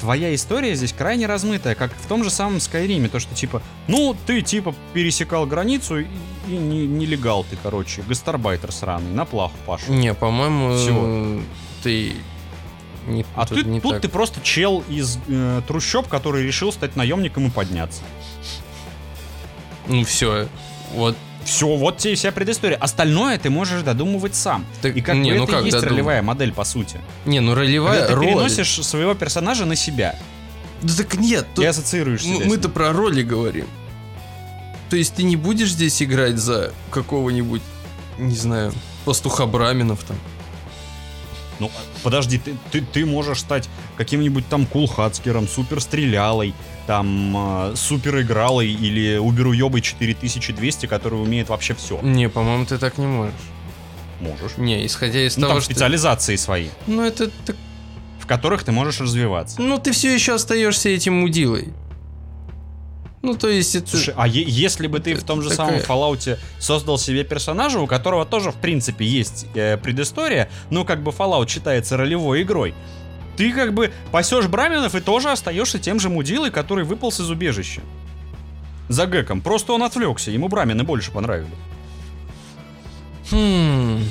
Твоя история здесь крайне размытая, как в том же самом Скайриме, то что типа, ну ты типа пересекал границу и, и не- нелегал ты, короче, гастарбайтер сраный, на плаху пошел. Не, по-моему, ты... Не, А тут ты, не тут так. ты просто чел из э, трущоб, который решил стать наемником и подняться. Ну, все. Вот Все, вот тебе вся предыстория. Остальное ты можешь додумывать сам. Так, и как не, бы ну это как и есть додумать? ролевая модель, по сути. Не, ну ролевая Когда ты роль. переносишь своего персонажа на себя. Да так нет, тут и ассоциируешь себя мы-то про роли говорим. То есть ты не будешь здесь играть за какого-нибудь, не знаю, пастуха Браминов там. Ну, подожди, ты, ты, ты можешь стать каким-нибудь там кулхацкером, суперстрелялой, там, э, суперигралой или уберуебой 4200, который умеет вообще все. Не, по-моему, ты так не можешь. Можешь. Не, исходя из Ну, того, там что... специализации свои, Ну, это так... в которых ты можешь развиваться. Ну, ты все еще остаешься этим мудилой. Ну, то есть это... Слушай, а если бы ты в это том же такая- самом Fallout создал себе персонажа, у которого тоже, в принципе, есть э, предыстория, ну, как бы Fallout считается ролевой игрой, ты как бы пасешь Браминов и тоже остаешься тем же мудилой, который выполз из убежища. За Гэком. Просто он отвлекся, ему Брамины больше понравились. Хм.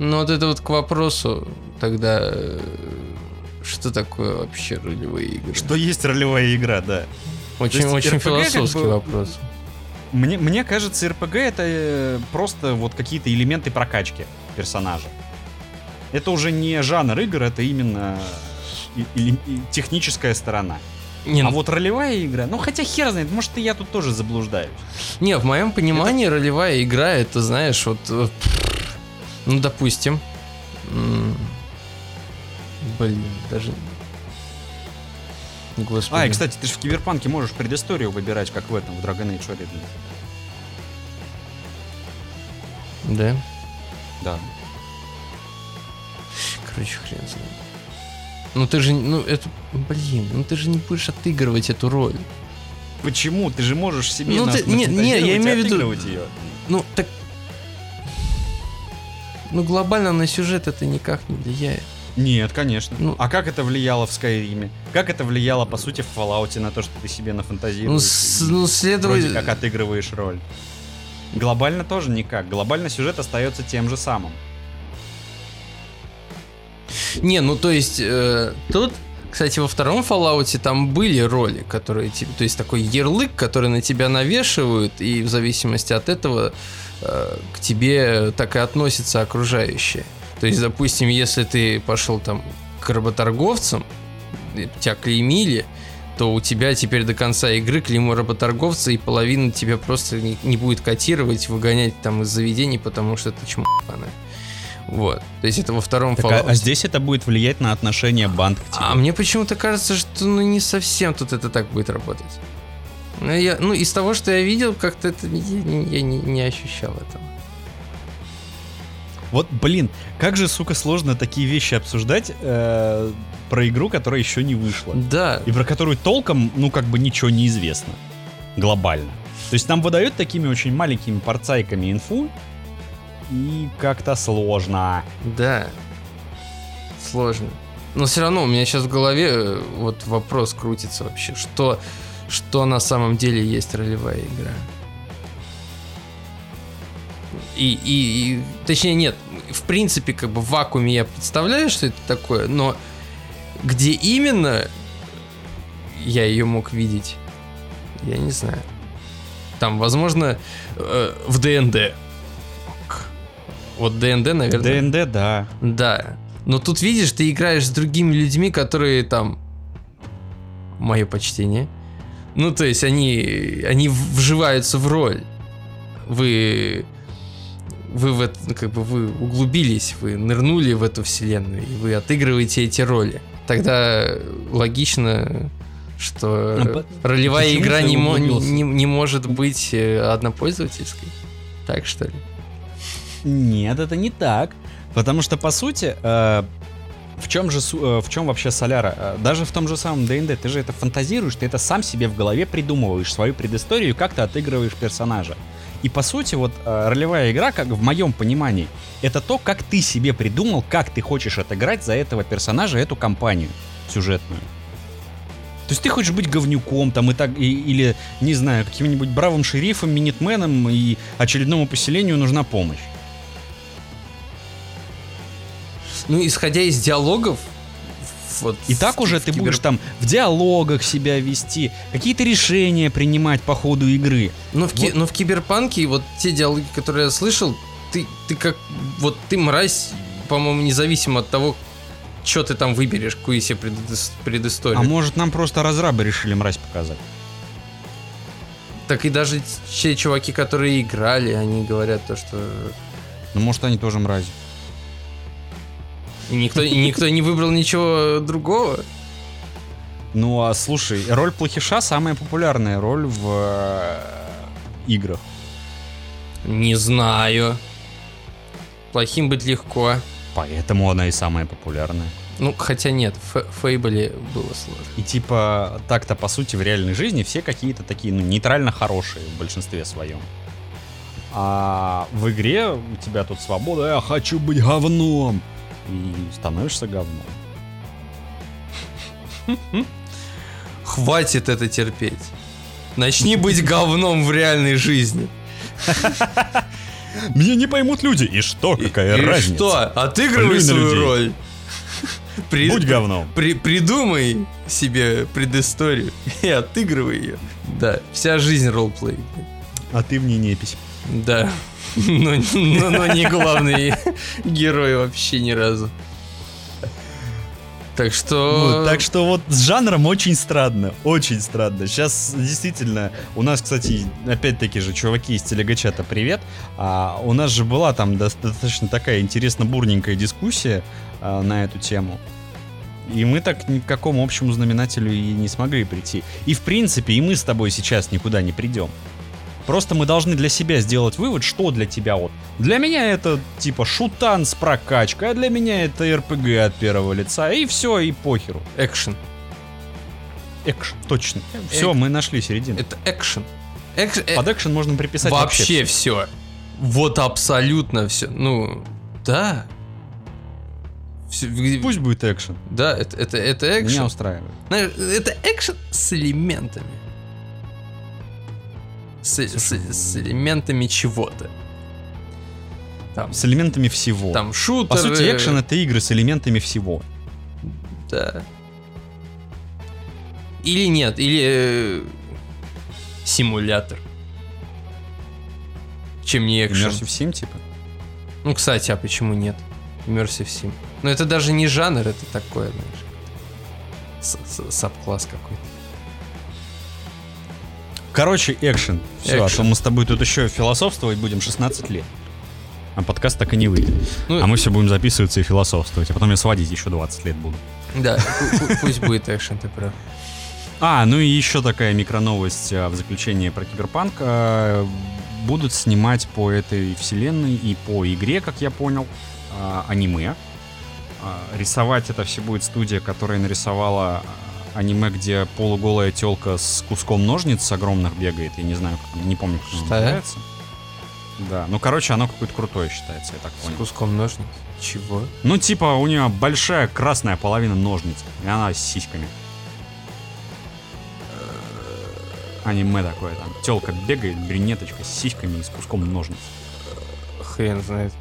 Ну, вот это вот к вопросу тогда... э, Что такое вообще ролевые игры? Что есть ролевая игра, да. Очень, есть очень RPG как философский бы- вопрос. Мне, мне кажется, РПГ это э, просто вот какие-то элементы прокачки персонажа. Это уже не жанр игр, это именно и- или- и техническая сторона. Не, А ну, вот ролевая игра, ну хотя хер знает, может и я тут тоже заблуждаюсь. не, в моем понимании ролевая игра это, знаешь, вот... э, Ну, допустим... Блин, даже... Господи. А, и кстати, ты же в Киберпанке можешь предысторию выбирать, как в этом, в Dragon Age Origins. Да? Да. Короче, хрен знает. Ну ты же, ну это, блин, ну ты же не будешь отыгрывать эту роль. Почему? Ты же можешь себе Ну на- ты- не- не, я имею в виду- ее. Ну так... Ну глобально на сюжет это никак не влияет. Нет, конечно. Ну- а как это влияло в Скайриме? Как это влияло, по сути, в Fallout на то, что ты себе нафантазируешь? Ну, с- ну следовать... Вроде как отыгрываешь роль. Глобально тоже никак. Глобально сюжет остается тем же самым. Не, ну то есть э, тут, кстати, во втором Fallout там были роли, которые тебе, то есть такой ярлык, который на тебя навешивают, и в зависимости от этого э, к тебе так и относятся окружающие. То есть, допустим, если ты пошел там к работорговцам, тебя клеймили, то у тебя теперь до конца игры клеймо работорговца, и половина тебя просто не, не будет котировать, выгонять там из заведений, потому что это чмо ебаное. Вот. То есть это во втором Fallout. здесь это будет влиять на отношение банд к А мне почему-то кажется, что ну не совсем тут это так будет работать. Ну, я, ну из того, что я видел, как-то это я, я не, не ощущал этого. Вот, блин, как же, сука, сложно такие вещи обсуждать э, про игру, которая еще не вышла. Да, И про которую толком, ну, как бы ничего не известно. Глобально. То есть нам выдают такими очень маленькими порцайками инфу, и как-то сложно. да. Сложно. Но все равно у меня сейчас в голове э, вот вопрос крутится вообще, что, что на самом деле есть ролевая игра. И, и, и- точнее нет, в принципе как бы в вакууме я представляю, что это такое, но где именно я ее мог видеть, я не знаю. Там, возможно, э, в ДНД. Вот ДНД, наверное. ДНД, да. Да. Но тут видишь, ты играешь с другими людьми, которые там... Мое почтение. Ну, то есть они, они вживаются в роль. Вы... Вы в это, ну, как бы вы углубились, вы нырнули в эту вселенную, и вы отыгрываете эти роли. Тогда логично, что А по- ролевая игра не, мо- не, не может быть э, однопользовательской. Так что ли? Нет, это не так. Потому что, по сути, э, в чем же э, в чем вообще соляра? Э, Даже в том же самом ДНД ты же это фантазируешь, ты это сам себе в голове придумываешь, свою предысторию, как ты отыгрываешь персонажа. И по сути, вот э, ролевая игра, как в моем понимании, это то, как ты себе придумал, как ты хочешь отыграть за этого персонажа эту кампанию сюжетную. То есть ты хочешь быть говнюком там и так, и- или, не знаю, каким-нибудь бравым шерифом, минитменом, и очередному поселению нужна помощь. Ну, исходя из диалогов вот И так уже ты кибер- будешь там в диалогах себя вести, какие-то решения принимать по ходу игры. Но в, ки- Вот. но в киберпанке вот те диалоги, которые я слышал, ты, ты как... Вот ты мразь, по-моему, независимо от того, что ты там выберешь, какую себе предыс- предысторию. А может нам просто разрабы решили мразь показать? Так и даже те чуваки, которые играли, они говорят то, что... Ну может они тоже мрази. И никто, и никто не выбрал ничего другого. Ну а слушай, роль плохиша самая популярная роль в э, играх. Не знаю. Плохим быть легко. Поэтому она и самая популярная. Ну, хотя нет, в Фейбле было сложно. И типа так-то по сути в реальной жизни все какие-то такие, ну, нейтрально хорошие в большинстве своем. А в игре у тебя тут свобода, я хочу быть говном. И становишься говном. Хватит это терпеть. Начни быть говном в реальной жизни. Меня не поймут люди. И что, какая И разница? что? Отыгрывай на свою роль. При- Будь говном. при- придумай себе предысторию и отыгрывай ее. Да, вся жизнь ролплей. А ты мне непись. Да. Но, но- но не главный герой вообще ни разу. Так что... Ну, так что вот с жанром очень странно, очень странно. Сейчас действительно, у нас, кстати, опять-таки же, чуваки из телегачата, привет. А, у нас же была там достаточно такая интересно бурненькая дискуссия а, на эту тему. И мы так ни к какому общему знаменателю и не смогли прийти. И в принципе, и мы с тобой сейчас никуда не придем. Просто мы должны для себя сделать вывод, что для тебя вот. Для меня это типа шутан с прокачкой, а для меня это РПГ от первого лица. И все, и похеру. Экшен. Экшен, точно. Все, мы нашли середину. Это экшен. Экш- э, Под экшен можно приписать вообще вообще. все. Вот абсолютно все. Ну, да. Пусть будет экшен. Да, это, это, это Меня экшен. устраивает. Знаешь, это экшен с элементами. С, с- с элементами чего-то. Там, С элементами всего. там шутер. По сути, экшен это игры с элементами всего. Да. Или нет, или э, симулятор. Чем не экшен. Immersive Sim, типа. Ну, кстати, а почему нет? Immersive Sim. Ну, это даже не жанр, это такое, знаешь. Саб-класс какой-то. Короче, экшен. Все, а то мы с тобой тут еще философствовать будем 16 лет. А подкаст так и не выйдет. Ну, А мы все будем записываться и философствовать. А потом я сводить еще 20 лет буду. Да, пу- пу- пусть будет экшен, ты прав. А, ну и еще такая микроновость а, в заключение про Киберпанк. А, Будут снимать по этой вселенной и по игре, как я понял, а, аниме. Рисовать это все будет студия, которая нарисовала аниме, где полуголая телка с куском ножниц огромных бегает. Я не знаю, как не помню, как оно называется. Да, ну короче, оно какое-то крутое считается, я так С понял. куском ножниц. Чего? Ну типа у нее большая красная половина ножниц, и она с сиськами. Аниме такое там. Телка бегает, брюнеточка с сиськами и с куском ножниц. Хрен знает.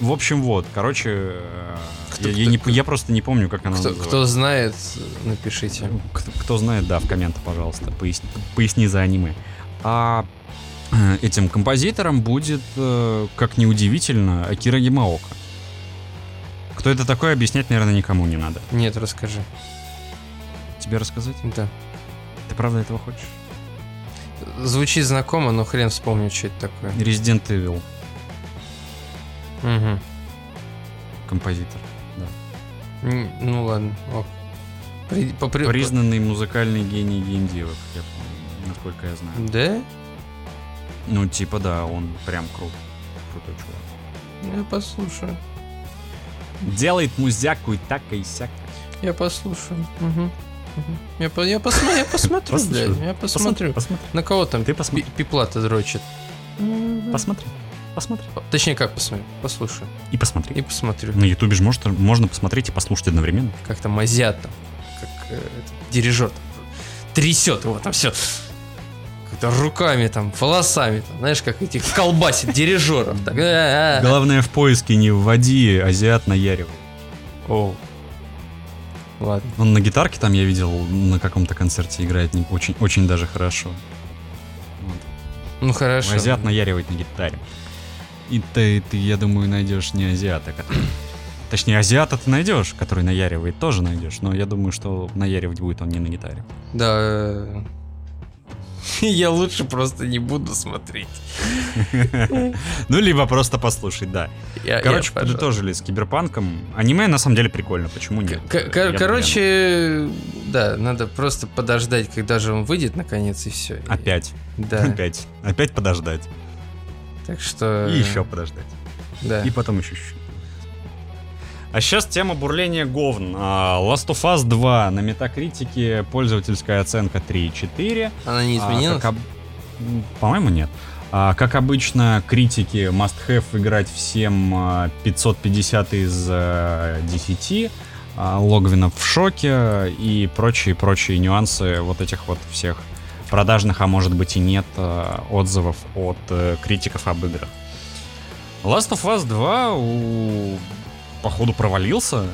В общем, вот, короче, э, Кто- я, я кто- не п- я просто не помню, как она Кто, называется. кто знает, напишите. Кто, кто знает, да, в комменты, пожалуйста, поясни, поясни за аниме. А э, этим композитором будет, э, как неудивительно, Акира Ямаока. Кто это такой, объяснять, наверное, никому не надо. Нет, расскажи. Тебе рассказать? Да. Ты правда этого хочешь? Звучит знакомо, но хрен вспомню, что это такое. Resident Evil, Мгм. композитор. Ну ладно. При- попри- Признанный музыкальный гений я помню, насколько я знаю. Да? Ну, типа, да, он прям крут. Крутой чувак. Я послушаю. Делает музяку и так, и сяк. Я послушаю. Мгм. Я, по- я, посма- я посмотрю, блядь. Я посмотрю. Посмотри, На кого там Ты посмотри. пи- пипла-то дрочит? посмотри, посмотри. Точнее, как посмотрю? Послушаю. И посмотри. И посмотрю. На ютубе же может, можно посмотреть и послушать одновременно. Как там азиат там. Как э, этот дирижер там. Трясет его там все. Как-то руками там, волосами там. Знаешь, как этих колбасит дирижеров. Так. А-а-а. Главное в поиске не вводи азиат наяривай. О. ладно. Он на гитарке там, я видел, на каком-то концерте играет не, очень, очень даже хорошо. Вот. Ну хорошо. Азиат наяривает на гитаре. И ты, ты, я думаю, найдешь не азиата. <coughs> Точнее, азиата ты найдешь, который наяривает, тоже найдешь. Но я думаю, что наяривать будет он не на гитаре. Да. <laughs> Я лучше просто не буду смотреть. <laughs> Ну, либо просто послушать, да. Короче, подытожили с киберпанком. Аниме на самом деле прикольно, почему нет? Короче, да, надо просто подождать, когда же он выйдет, наконец, и все. Опять, Да. <laughs> опять, опять подождать. Так что... И еще подождать. Да. И потом еще чуть-чуть. А сейчас тема бурления говн. А, Last of Us 2 на метакритике пользовательская оценка 3,4. Она не А, изменилась? как об- М, По-моему, нет. А, как обычно, критики must have играть всем а, 550 из а, 10. а, Логвинов в шоке и прочие-прочие нюансы вот этих вот всех продажных, а может быть и нет, а, отзывов от э, критиков об играх. Last of Us 2 у- походу провалился.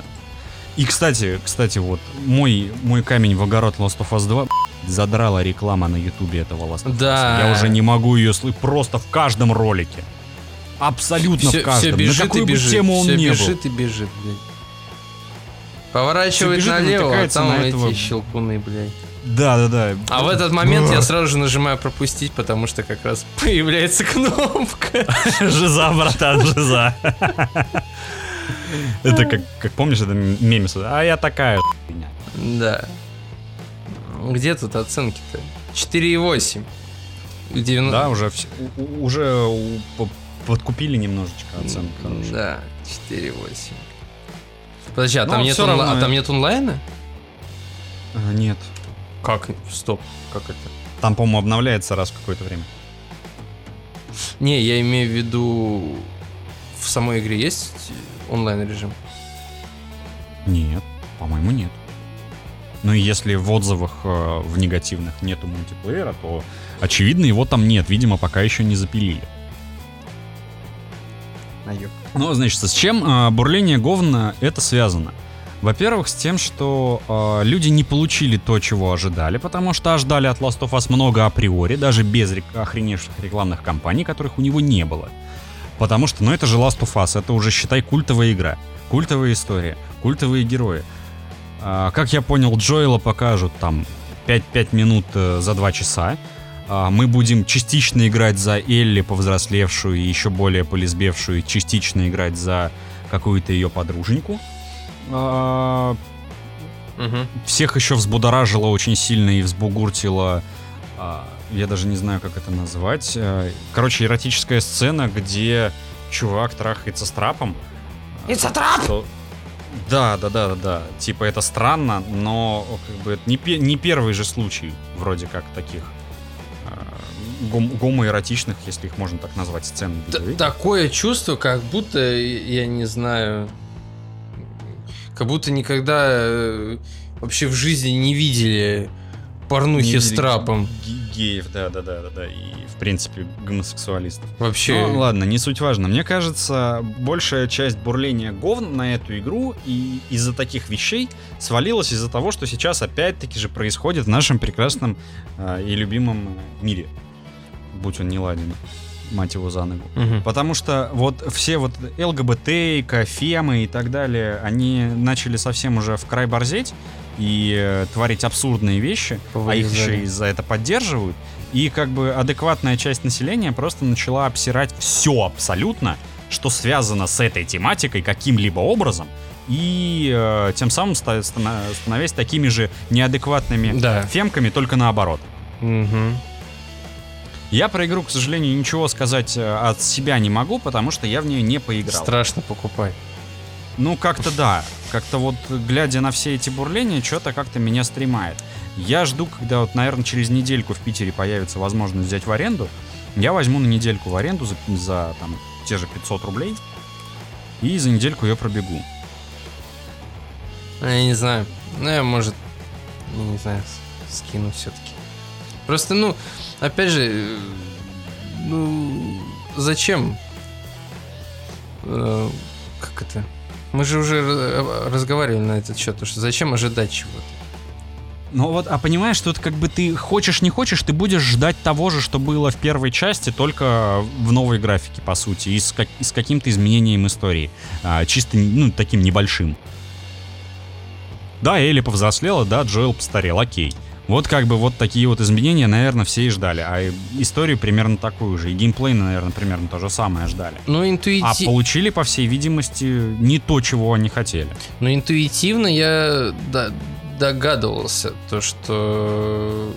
И, кстати, кстати, вот мой, мой камень в огород Last of Us 2 задрала реклама на ютубе этого Last of Us. Да. Я уже не могу ее слышать просто в каждом ролике. Абсолютно Все, в каждом. бежит на какую и бежит. тему он все не бежит и бежит, блядь. Поворачивает бежит налево, а там на эти щелкуны, блядь. Да, да, да. А в этот момент я сразу же нажимаю пропустить, потому что как раз <laughs> появляется кнопка. <laughs> Жиза, братан, жиза. Это как, как помнишь, это мем, а я такая. Да. Где тут оценки-то? 4,8. 90... Да, уже, уже подкупили немножечко оценку. хорошую. Да, 4,8. Подожди, а Ну, там, нет всё онла- а там нет онлайна? А, Нет. Как? Стоп. Как это? Там, по-моему, обновляется раз в какое-то время. Не, я имею в виду... В самой игре есть онлайн режим? Нет, по-моему, нет. Ну и если в отзывах э, в негативных нету мультиплеера, то очевидно его там нет. Видимо, пока еще не запилили. Ну, значит, с чем э, бурление говна это связано? Во-первых, с тем, что э, люди не получили то, чего ожидали, потому что ожидали от Last of Us много априори, даже без рек- охреневших рекламных кампаний, которых у него не было. Потому что, ну это же Last of Us, это уже, считай, культовая игра, культовая история, культовые герои. А, как я понял, Джоэла покажут там 5-5 минут э, за 2 часа. А, мы будем частично играть за Элли, повзрослевшую и еще более полесбевшую, и частично играть за какую-то ее подруженьку. А, Угу. всех еще взбудоражило очень сильно и взбугуртило. а, я даже не знаю, как это назвать. а, Короче, эротическая сцена, где чувак трахается с трапом. It's a trap! Что- Да, да, да, да, да. Типа это странно, но как бы это не, пе- не первый же случай вроде как таких гом- гомоэротичных, если их можно так назвать, сцен. Т-. Такое чувство, как будто, я не знаю, как будто никогда э, вообще в жизни не видели порнухи Не с трапом. ге- Геев, да, да, да, да, да. И в принципе гомосексуалистов. Вообще. Ну, ладно, не суть важно. Мне кажется, большая часть бурления говн на эту игру и из-за таких вещей свалилась из-за того, что сейчас опять-таки же происходит в нашем прекрасном э, и любимом мире. Будь он не ладен. Мать его за ногу. Мгм. Потому что вот все вот ЛГБТ, фемы и так далее, они начали совсем уже в край борзеть и э, творить абсурдные вещи, а их еще и за это поддерживают. И как бы адекватная часть населения просто начала обсирать все абсолютно, что связано с этой тематикой каким-либо образом, и э, тем самым ста- становясь такими же неадекватными Да. фемками, только наоборот. Мгм. Я про игру, к сожалению, ничего сказать э, от себя не могу, потому что я в нее не поиграл. Страшно покупать. Ну, как-то да. Как-то вот, глядя на все эти бурления, что-то как-то меня стремает. Я жду, когда вот, наверное, через недельку в Питере появится возможность взять в аренду. Я возьму на недельку в аренду за, за там, те же 500 рублей. И за недельку ее пробегу. Ну, Я не знаю. Ну, я, может, не знаю, скину все-таки. Просто, ну, опять же, э, ну, зачем? Э, Как это? Мы же уже э, разговаривали на этот счет, что зачем ожидать чего-то? Ну вот, а понимаешь, тут как бы ты хочешь не хочешь, ты будешь ждать того же, что было в первой части, только в новой графике, по сути, и с, как, и с каким-то изменением истории. А, чисто, ну, таким небольшим. Да, Элли повзрослела, да, Джоэл постарел, окей. Вот как бы вот такие вот изменения, наверное, все и ждали. А историю примерно такую же. И геймплей, наверное, примерно то же самое ждали. Ну, интуитивно... А получили, по всей видимости, не то, чего они хотели. Ну, интуитивно я да, догадывался, то, что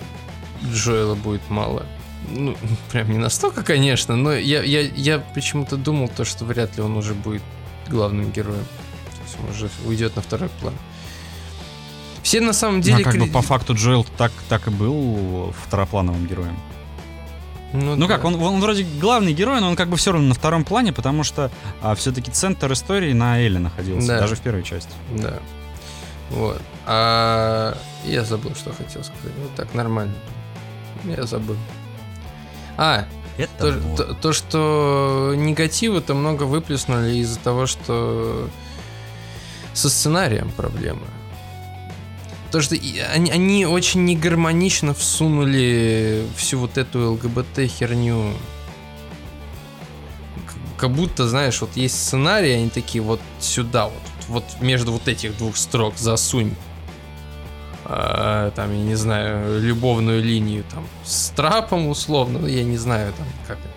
Джоэла будет мало. Ну, <laughs> прям не настолько, конечно, но я, я, я почему-то думал то, что вряд ли он уже будет главным героем. То есть он уже уйдет на второй план. Все на самом деле... Ну, а как бы по факту Джоэл так, так и был второплановым героем. Ну, ну да. как, он, он вроде главный герой, но он как бы все равно на втором плане, потому что а, все-таки центр истории на Элли находился, да. даже в первой части. Да. Вот. А я забыл, что хотел сказать. Вот так, нормально. Я забыл. А, это то, вот. то, то, что негатива-то много выплеснули из-за того, что со сценарием проблемы. То, что они, они очень негармонично всунули всю вот эту ЛГБТ-херню. Как будто, знаешь, вот есть сценарии, они такие вот сюда, вот, вот между вот этих двух строк засунь. А, там, я не знаю, любовную линию там с трапом условно, ну, я не знаю там как это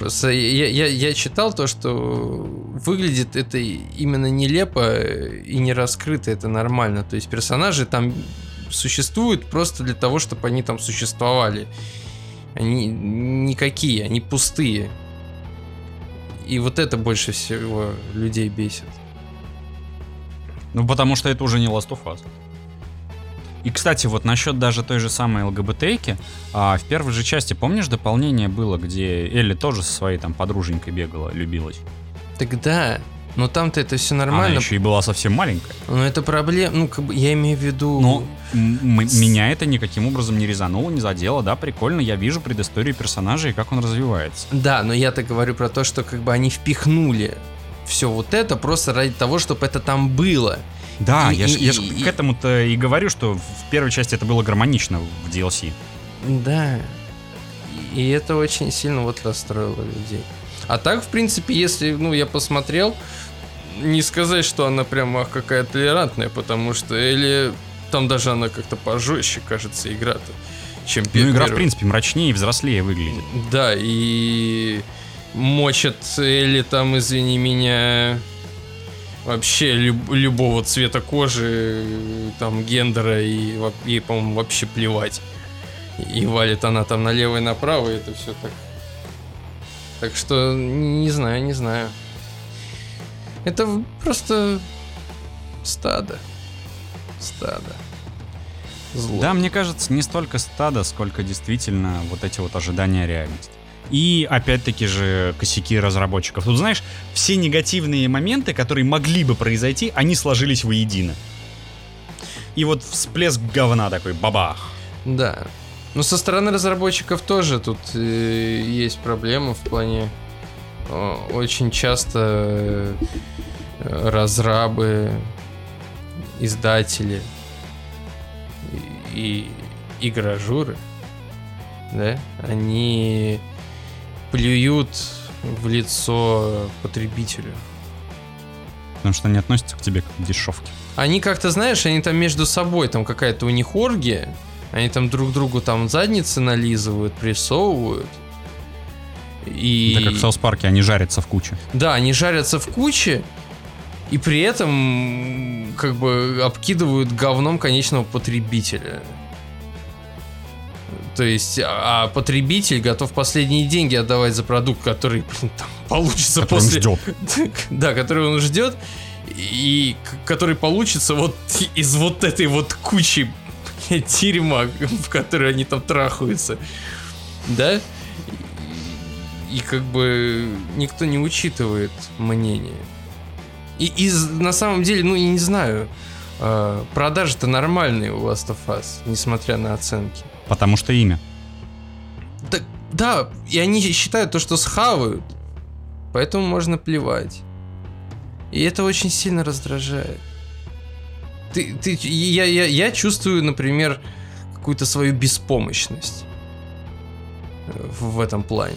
Просто я, я, я читал то, что выглядит это именно нелепо и не раскрыто, это нормально. То есть персонажи там существуют просто для того, чтобы они там существовали. Они никакие, они пустые. И вот это больше всего людей бесит. Ну, потому что это уже не Last of Us. И, кстати, вот насчет даже той же самой ЛГБТки, а, в первой же части, помнишь, дополнение было, где Элли тоже со своей там подруженькой бегала, любилась? Тогда, но там-то это все нормально. Она еще и была совсем маленькая. Но это проблема, ну, как бы, я имею в виду... Но меня это никаким образом не резануло, не задело, да, прикольно, я вижу предысторию персонажа и как он развивается. Да, но я-то говорю про то, что как бы они впихнули все вот это просто ради того, чтобы это там было. Да, и, я, и, я же к этому-то и говорю, что в первой части это было гармонично в DLC. Да. И это очень сильно вот расстроило людей. А так, в принципе, если, ну, я посмотрел, не сказать, что она прям ах, какая толерантная, потому что или там даже она как-то пожестче, кажется, игра-то, чем первая. Ну, игра, в принципе, мрачнее и взрослее выглядит. Да, и мочат или там, извини меня, вообще люб, любого цвета кожи, там, гендера, и ей, по-моему, вообще плевать. И валит она там налево и направо, и это все так. Так что, не знаю, не знаю. Это просто стадо. Стадо. Зло. Да, мне кажется, не столько стадо, сколько действительно вот эти вот ожидания реальности. И опять-таки же косяки разработчиков. Тут знаешь, все негативные моменты, которые могли бы произойти, они сложились воедино. И вот всплеск говна такой, бабах. Да. Но со стороны разработчиков тоже тут э, есть проблемы в плане э, очень часто э, разрабы, издатели и, и игражуры, да, они плюют в лицо потребителю. Потому что они относятся к тебе как к дешевке. Они как-то, знаешь, они там между собой, там какая-то у них оргия, они там друг другу там задницы нализывают, прессовывают. И... Да как в Саус Парке, они жарятся в куче. Да, они жарятся в куче, и при этом как бы обкидывают говном конечного потребителя. То есть, а, а потребитель готов последние деньги отдавать за продукт, который блин, там, получится который после... Он ждет. <laughs> да, который он ждет, и который получится вот <laughs> из вот этой вот кучи дерьма, в которой они там трахаются. Да? И, как бы никто не учитывает мнение. И, и на самом деле, ну, я не знаю, э, продажи-то нормальные у Last of Us, несмотря на оценки. Потому что имя. Да, да, и они считают то, что схавают. Поэтому можно плевать. И это очень сильно раздражает. Ты, ты, я, я, я чувствую, например, какую-то свою беспомощность э, в, этом плане.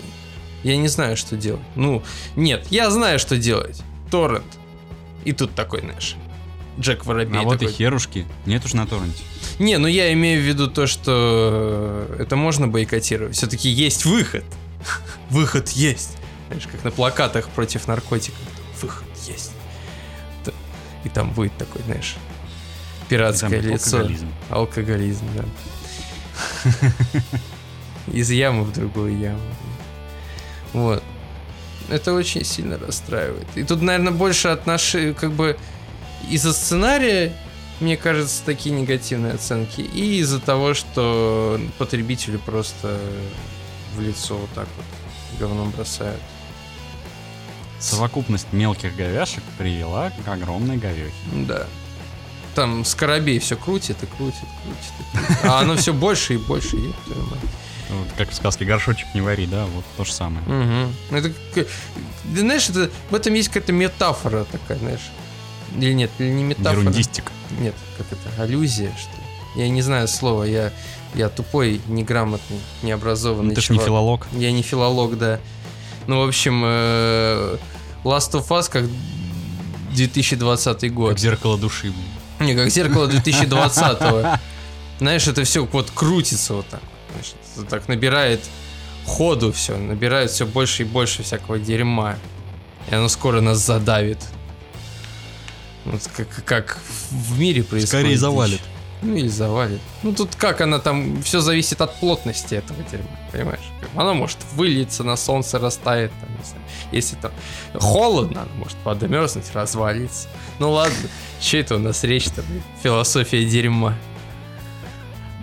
Я не знаю, что делать. Ну, нет, я знаю, что делать. Торрент. И тут такой, знаешь, Джек Воробей. А вот такой, и херушки. Нет уж на торренте. Не, ну я имею в виду то, что э, это можно бойкотировать. Все-таки есть выход. <laughs> Выход есть. Знаешь, как на плакатах против наркотиков. Выход есть. И там будет такой, знаешь, пиратское Там лицо. алкоголизм. Алкоголизм, да. <laughs> Из ямы в другую яму. Вот. Это очень сильно расстраивает. И тут, наверное, больше отношений, как бы из-за сценария, мне кажется, такие негативные оценки, и из-за того, что потребители просто в лицо вот так вот говном бросают. Совокупность мелких говяшек привела к огромной говехе. Да. Там скоробей все крутит и крутит, крутит и крутит. А оно все больше и больше. Вот как в сказке «Горшочек не вари», да, вот то же самое. Ну, Это, знаешь, это, в этом есть какая-то метафора такая, знаешь. Или нет, или не метафора. Ерундистик. Нет, как это, аллюзия, что ли? Я не знаю слова, я, я тупой, неграмотный, необразованный Ну, ты ж не чувак. филолог. Я не филолог, да. Ну, в общем, э, Last of Us как 2020 год. Как зеркало души. Не, как зеркало 2020-го. Знаешь, это все вот крутится вот так. это так набирает ходу все, набирает все больше и больше всякого дерьма. И оно скоро нас задавит. Вот как, как в мире происходит. Скорее завалит. Ну или завалит. Ну тут как она там, все зависит от плотности этого дерьма, понимаешь? Она может вылиться на солнце, растает, там, не знаю. Если там холодно, она может подмерзнуть, развалиться. Ну ладно, что это у нас речь-то? Философия дерьма.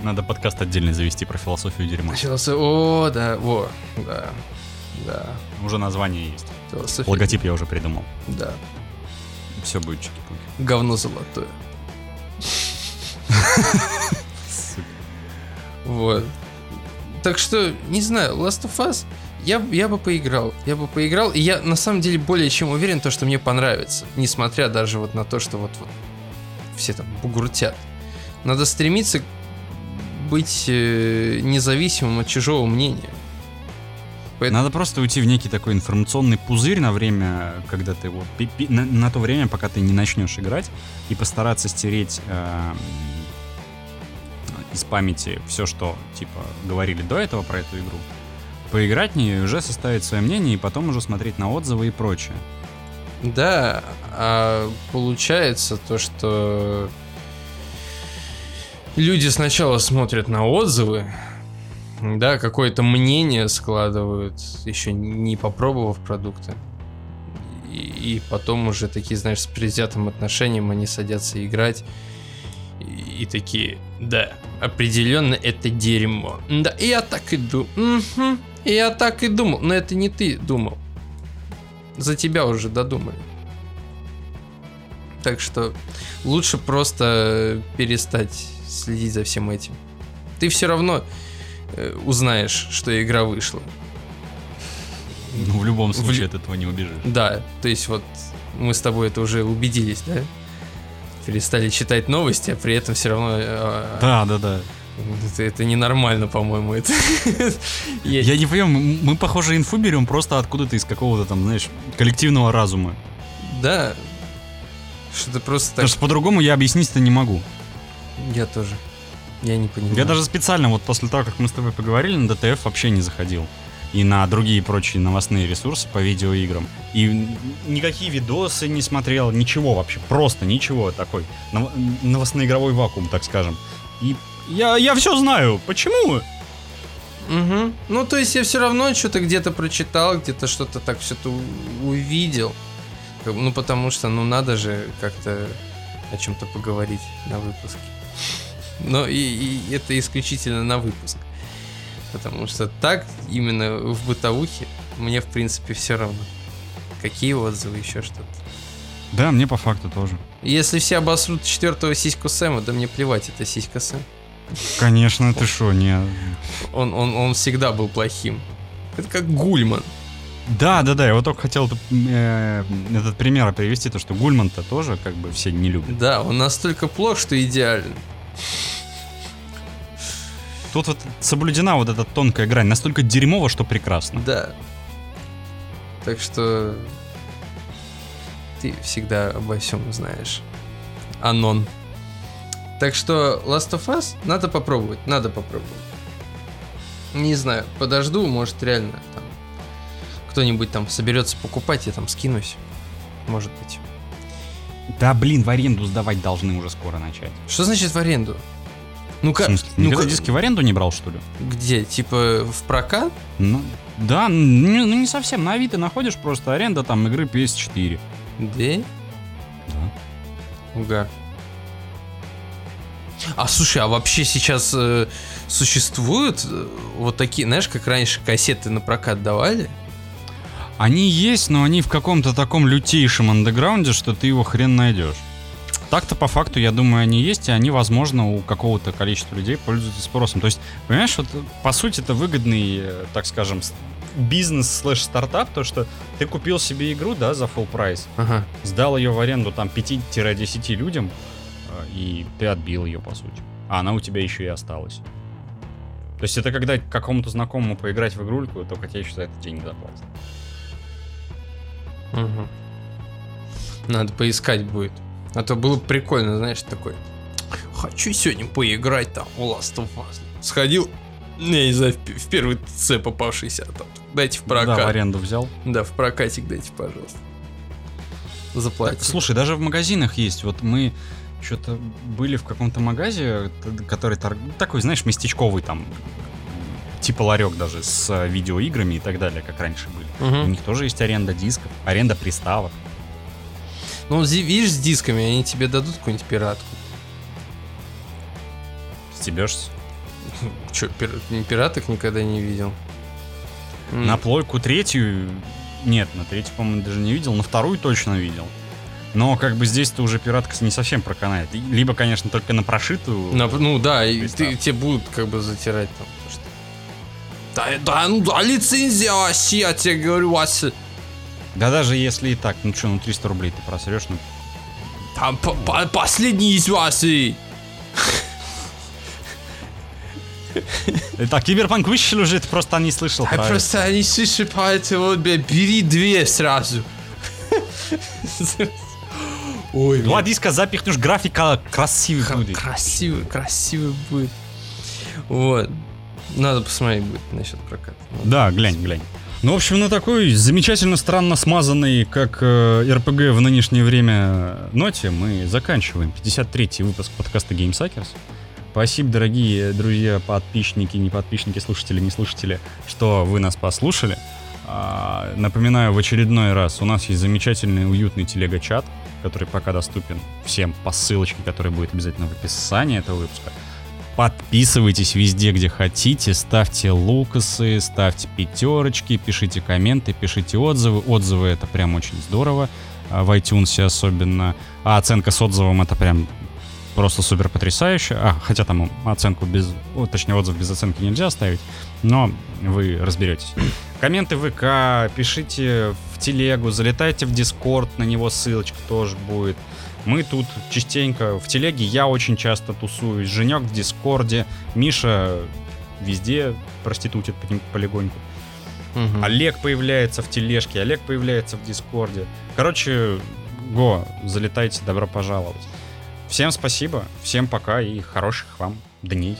Надо подкаст отдельный завести про философию дерьма. Философия, о, да, во, да, да. Уже название есть. Философия, Логотип я уже придумал. да. Все будет чики-пуки. Говно золотое. Вот. Так что, не знаю, Last of Us, я, я бы поиграл. Я бы поиграл, и я на самом деле более чем уверен, то, что мне понравится. Несмотря даже вот на то, что вот, вот все там бугуртят. Надо стремиться быть э, независимым от чужого мнения. Надо просто уйти в некий такой информационный пузырь на время, когда ты вот на, на то время, пока ты не начнешь играть, и постараться стереть э, из памяти все, что типа говорили до этого про эту игру. Поиграть в нее и уже составить свое мнение, и потом уже смотреть на отзывы и прочее. Да, а получается то, что люди сначала смотрят на отзывы, да, какое-то мнение складывают, еще не попробовав продукты. И, и потом уже такие, знаешь, с предвзятым отношением они садятся играть. И, и такие, да, определенно это дерьмо. Да, я так и думал. Я так и думал. Но это не ты думал. За тебя уже додумали. Так что лучше просто перестать следить за всем этим. Ты все равно узнаешь, что игра вышла. Ну, в любом В случае лю- от этого не убежишь. Да, то есть вот мы с тобой это уже убедились, да? Перестали читать новости, а при этом все равно... э, Да, да, да. Это, это ненормально, по-моему. Это... <laughs> Я- Я не понимаю, мы, мы, похоже, инфу берем просто откуда-то из какого-то там, знаешь, коллективного разума. Да. Что-то просто так... Потому что по-другому я объяснить-то не могу. Я тоже. Я не понимаю. Я даже специально вот после того, как мы с тобой поговорили, на ДТФ вообще не заходил. И на другие прочие новостные ресурсы по видеоиграм. И никакие видосы не смотрел, ничего вообще, просто ничего такой. Нов- Новостно-игровой вакуум, так скажем. И я, я все знаю. Почему? Мгм. Ну, то есть я все равно что-то где-то прочитал, где-то что-то так все-то увидел. Ну, потому что, ну, надо же как-то о чем-то поговорить на выпуске. Но и, и это исключительно на выпуск. Потому что так, именно в бытовухе, мне, в принципе, все равно. Какие отзывы, еще что-то. Да, мне по факту тоже. Если все обосрут четвертого сиську Сэма, да мне плевать, это сиська Сэм. Конечно, ты что, не... Он, он, он всегда был плохим. Это как Гульман. Да, да, да, я вот только хотел этот, э, этот пример привести, то, что Гульман-то тоже как бы все не любят. Да, он настолько плох, что идеален. Тут вот соблюдена вот эта тонкая грань, настолько дерьмово, что прекрасно. Да. Так что ты всегда обо всем знаешь. Анон. Так что Last of Us надо попробовать, надо попробовать. Не знаю, подожду, может реально там кто-нибудь там соберется покупать, я там скинусь. Может быть. Да блин, в аренду сдавать должны уже скоро начать. Что значит в аренду? Ну как? ну как- диски в аренду не брал, что ли? Где? Типа в прокат? Ну, да, ну, ну не совсем. На Авито находишь просто аренда там игры PS4. Где? Да. Угар. А слушай, а вообще сейчас э, существуют э, вот такие, знаешь, как раньше кассеты на прокат давали? Они есть, но они в каком-то таком лютейшем андеграунде, что ты его хрен найдешь. Так-то по факту, я думаю, они есть, и они, возможно, у какого-то количества людей пользуются спросом. То есть, понимаешь, вот по сути это выгодный, э, так скажем, бизнес слэш стартап, то что ты купил себе игру, да, за full прайс, Ага. сдал ее в аренду там 5-10 людям, э, и ты отбил ее, по сути. А она у тебя еще и осталась. То есть это когда какому-то знакомому поиграть в игрульку, только тебе еще за это деньги заплатят. Мгм. Надо поискать будет. А то было бы прикольно, знаешь, такой. Хочу сегодня поиграть там в Last of Us. Сходил, не, не знаю, в первый ТЦ попавшийся там. Дайте в Да, в прокат. аренду взял. Да, в прокатик дайте, пожалуйста. Заплатите. Слушай, даже в магазинах есть. Вот мы что-то были в каком-то магазе, который торг... такой, знаешь, местечковый там, типа ларек даже с э, видеоиграми и так далее, как раньше были. У Мгм. них тоже есть аренда дисков, аренда приставок. Ну, видишь, с дисками они тебе дадут какую-нибудь пиратку. Стебешься. Че, пираток никогда не видел. На плойку третью... Нет, на третью, по-моему, даже не видел, на вторую точно видел. Но как бы здесь-то уже пиратка не совсем проканает. Либо, конечно, только на прошитую. на- ну да, и ты, тебе будут как бы затирать там. Да, да, ну да, лицензия вообще, я тебе говорю, Вася. Да даже если и так, ну что, ну 300 рублей ты просрешь, ну Там по- по- последний из Васи. Так, Киберпанк вышел уже, ты просто не слышал. Правильно. просто не слышу, поэтому бе- бери две сразу. Ой, Два диска запихнешь, графика красивый будет. Красивый, красивый будет. Вот. Надо посмотреть будет насчет проката. Да, глянь, глянь. Ну, в общем, на такой замечательно странно смазанной, как э, РПГ в нынешнее время ноте, мы заканчиваем 53-й выпуск подкаста GameSuckers. Спасибо, дорогие друзья, подписчики, не подписчики, слушатели, не слушатели, что вы нас послушали. А, напоминаю в очередной раз, у нас есть замечательный уютный телега-чат, который пока доступен всем по ссылочке, которая будет обязательно в описании этого выпуска. Подписывайтесь везде, где хотите, ставьте лукасы, ставьте пятерочки, пишите комменты, пишите отзывы. Отзывы это прям очень здорово, а, в iTunes особенно. А оценка с отзывом это прям просто супер потрясающе. А, хотя там оценку без, точнее отзыв без оценки нельзя ставить, но вы разберетесь. <coughs> Комменты в ВК, пишите в телегу, залетайте в Дискорд, на него ссылочка тоже будет. Мы тут частенько в телеге, я очень часто тусуюсь, Женек в Дискорде, Миша везде проститутит полегоньку. Мгм. Олег появляется в тележке, Олег появляется в Дискорде. Короче, го, залетайте, добро пожаловать. Всем спасибо, всем пока и хороших вам дней.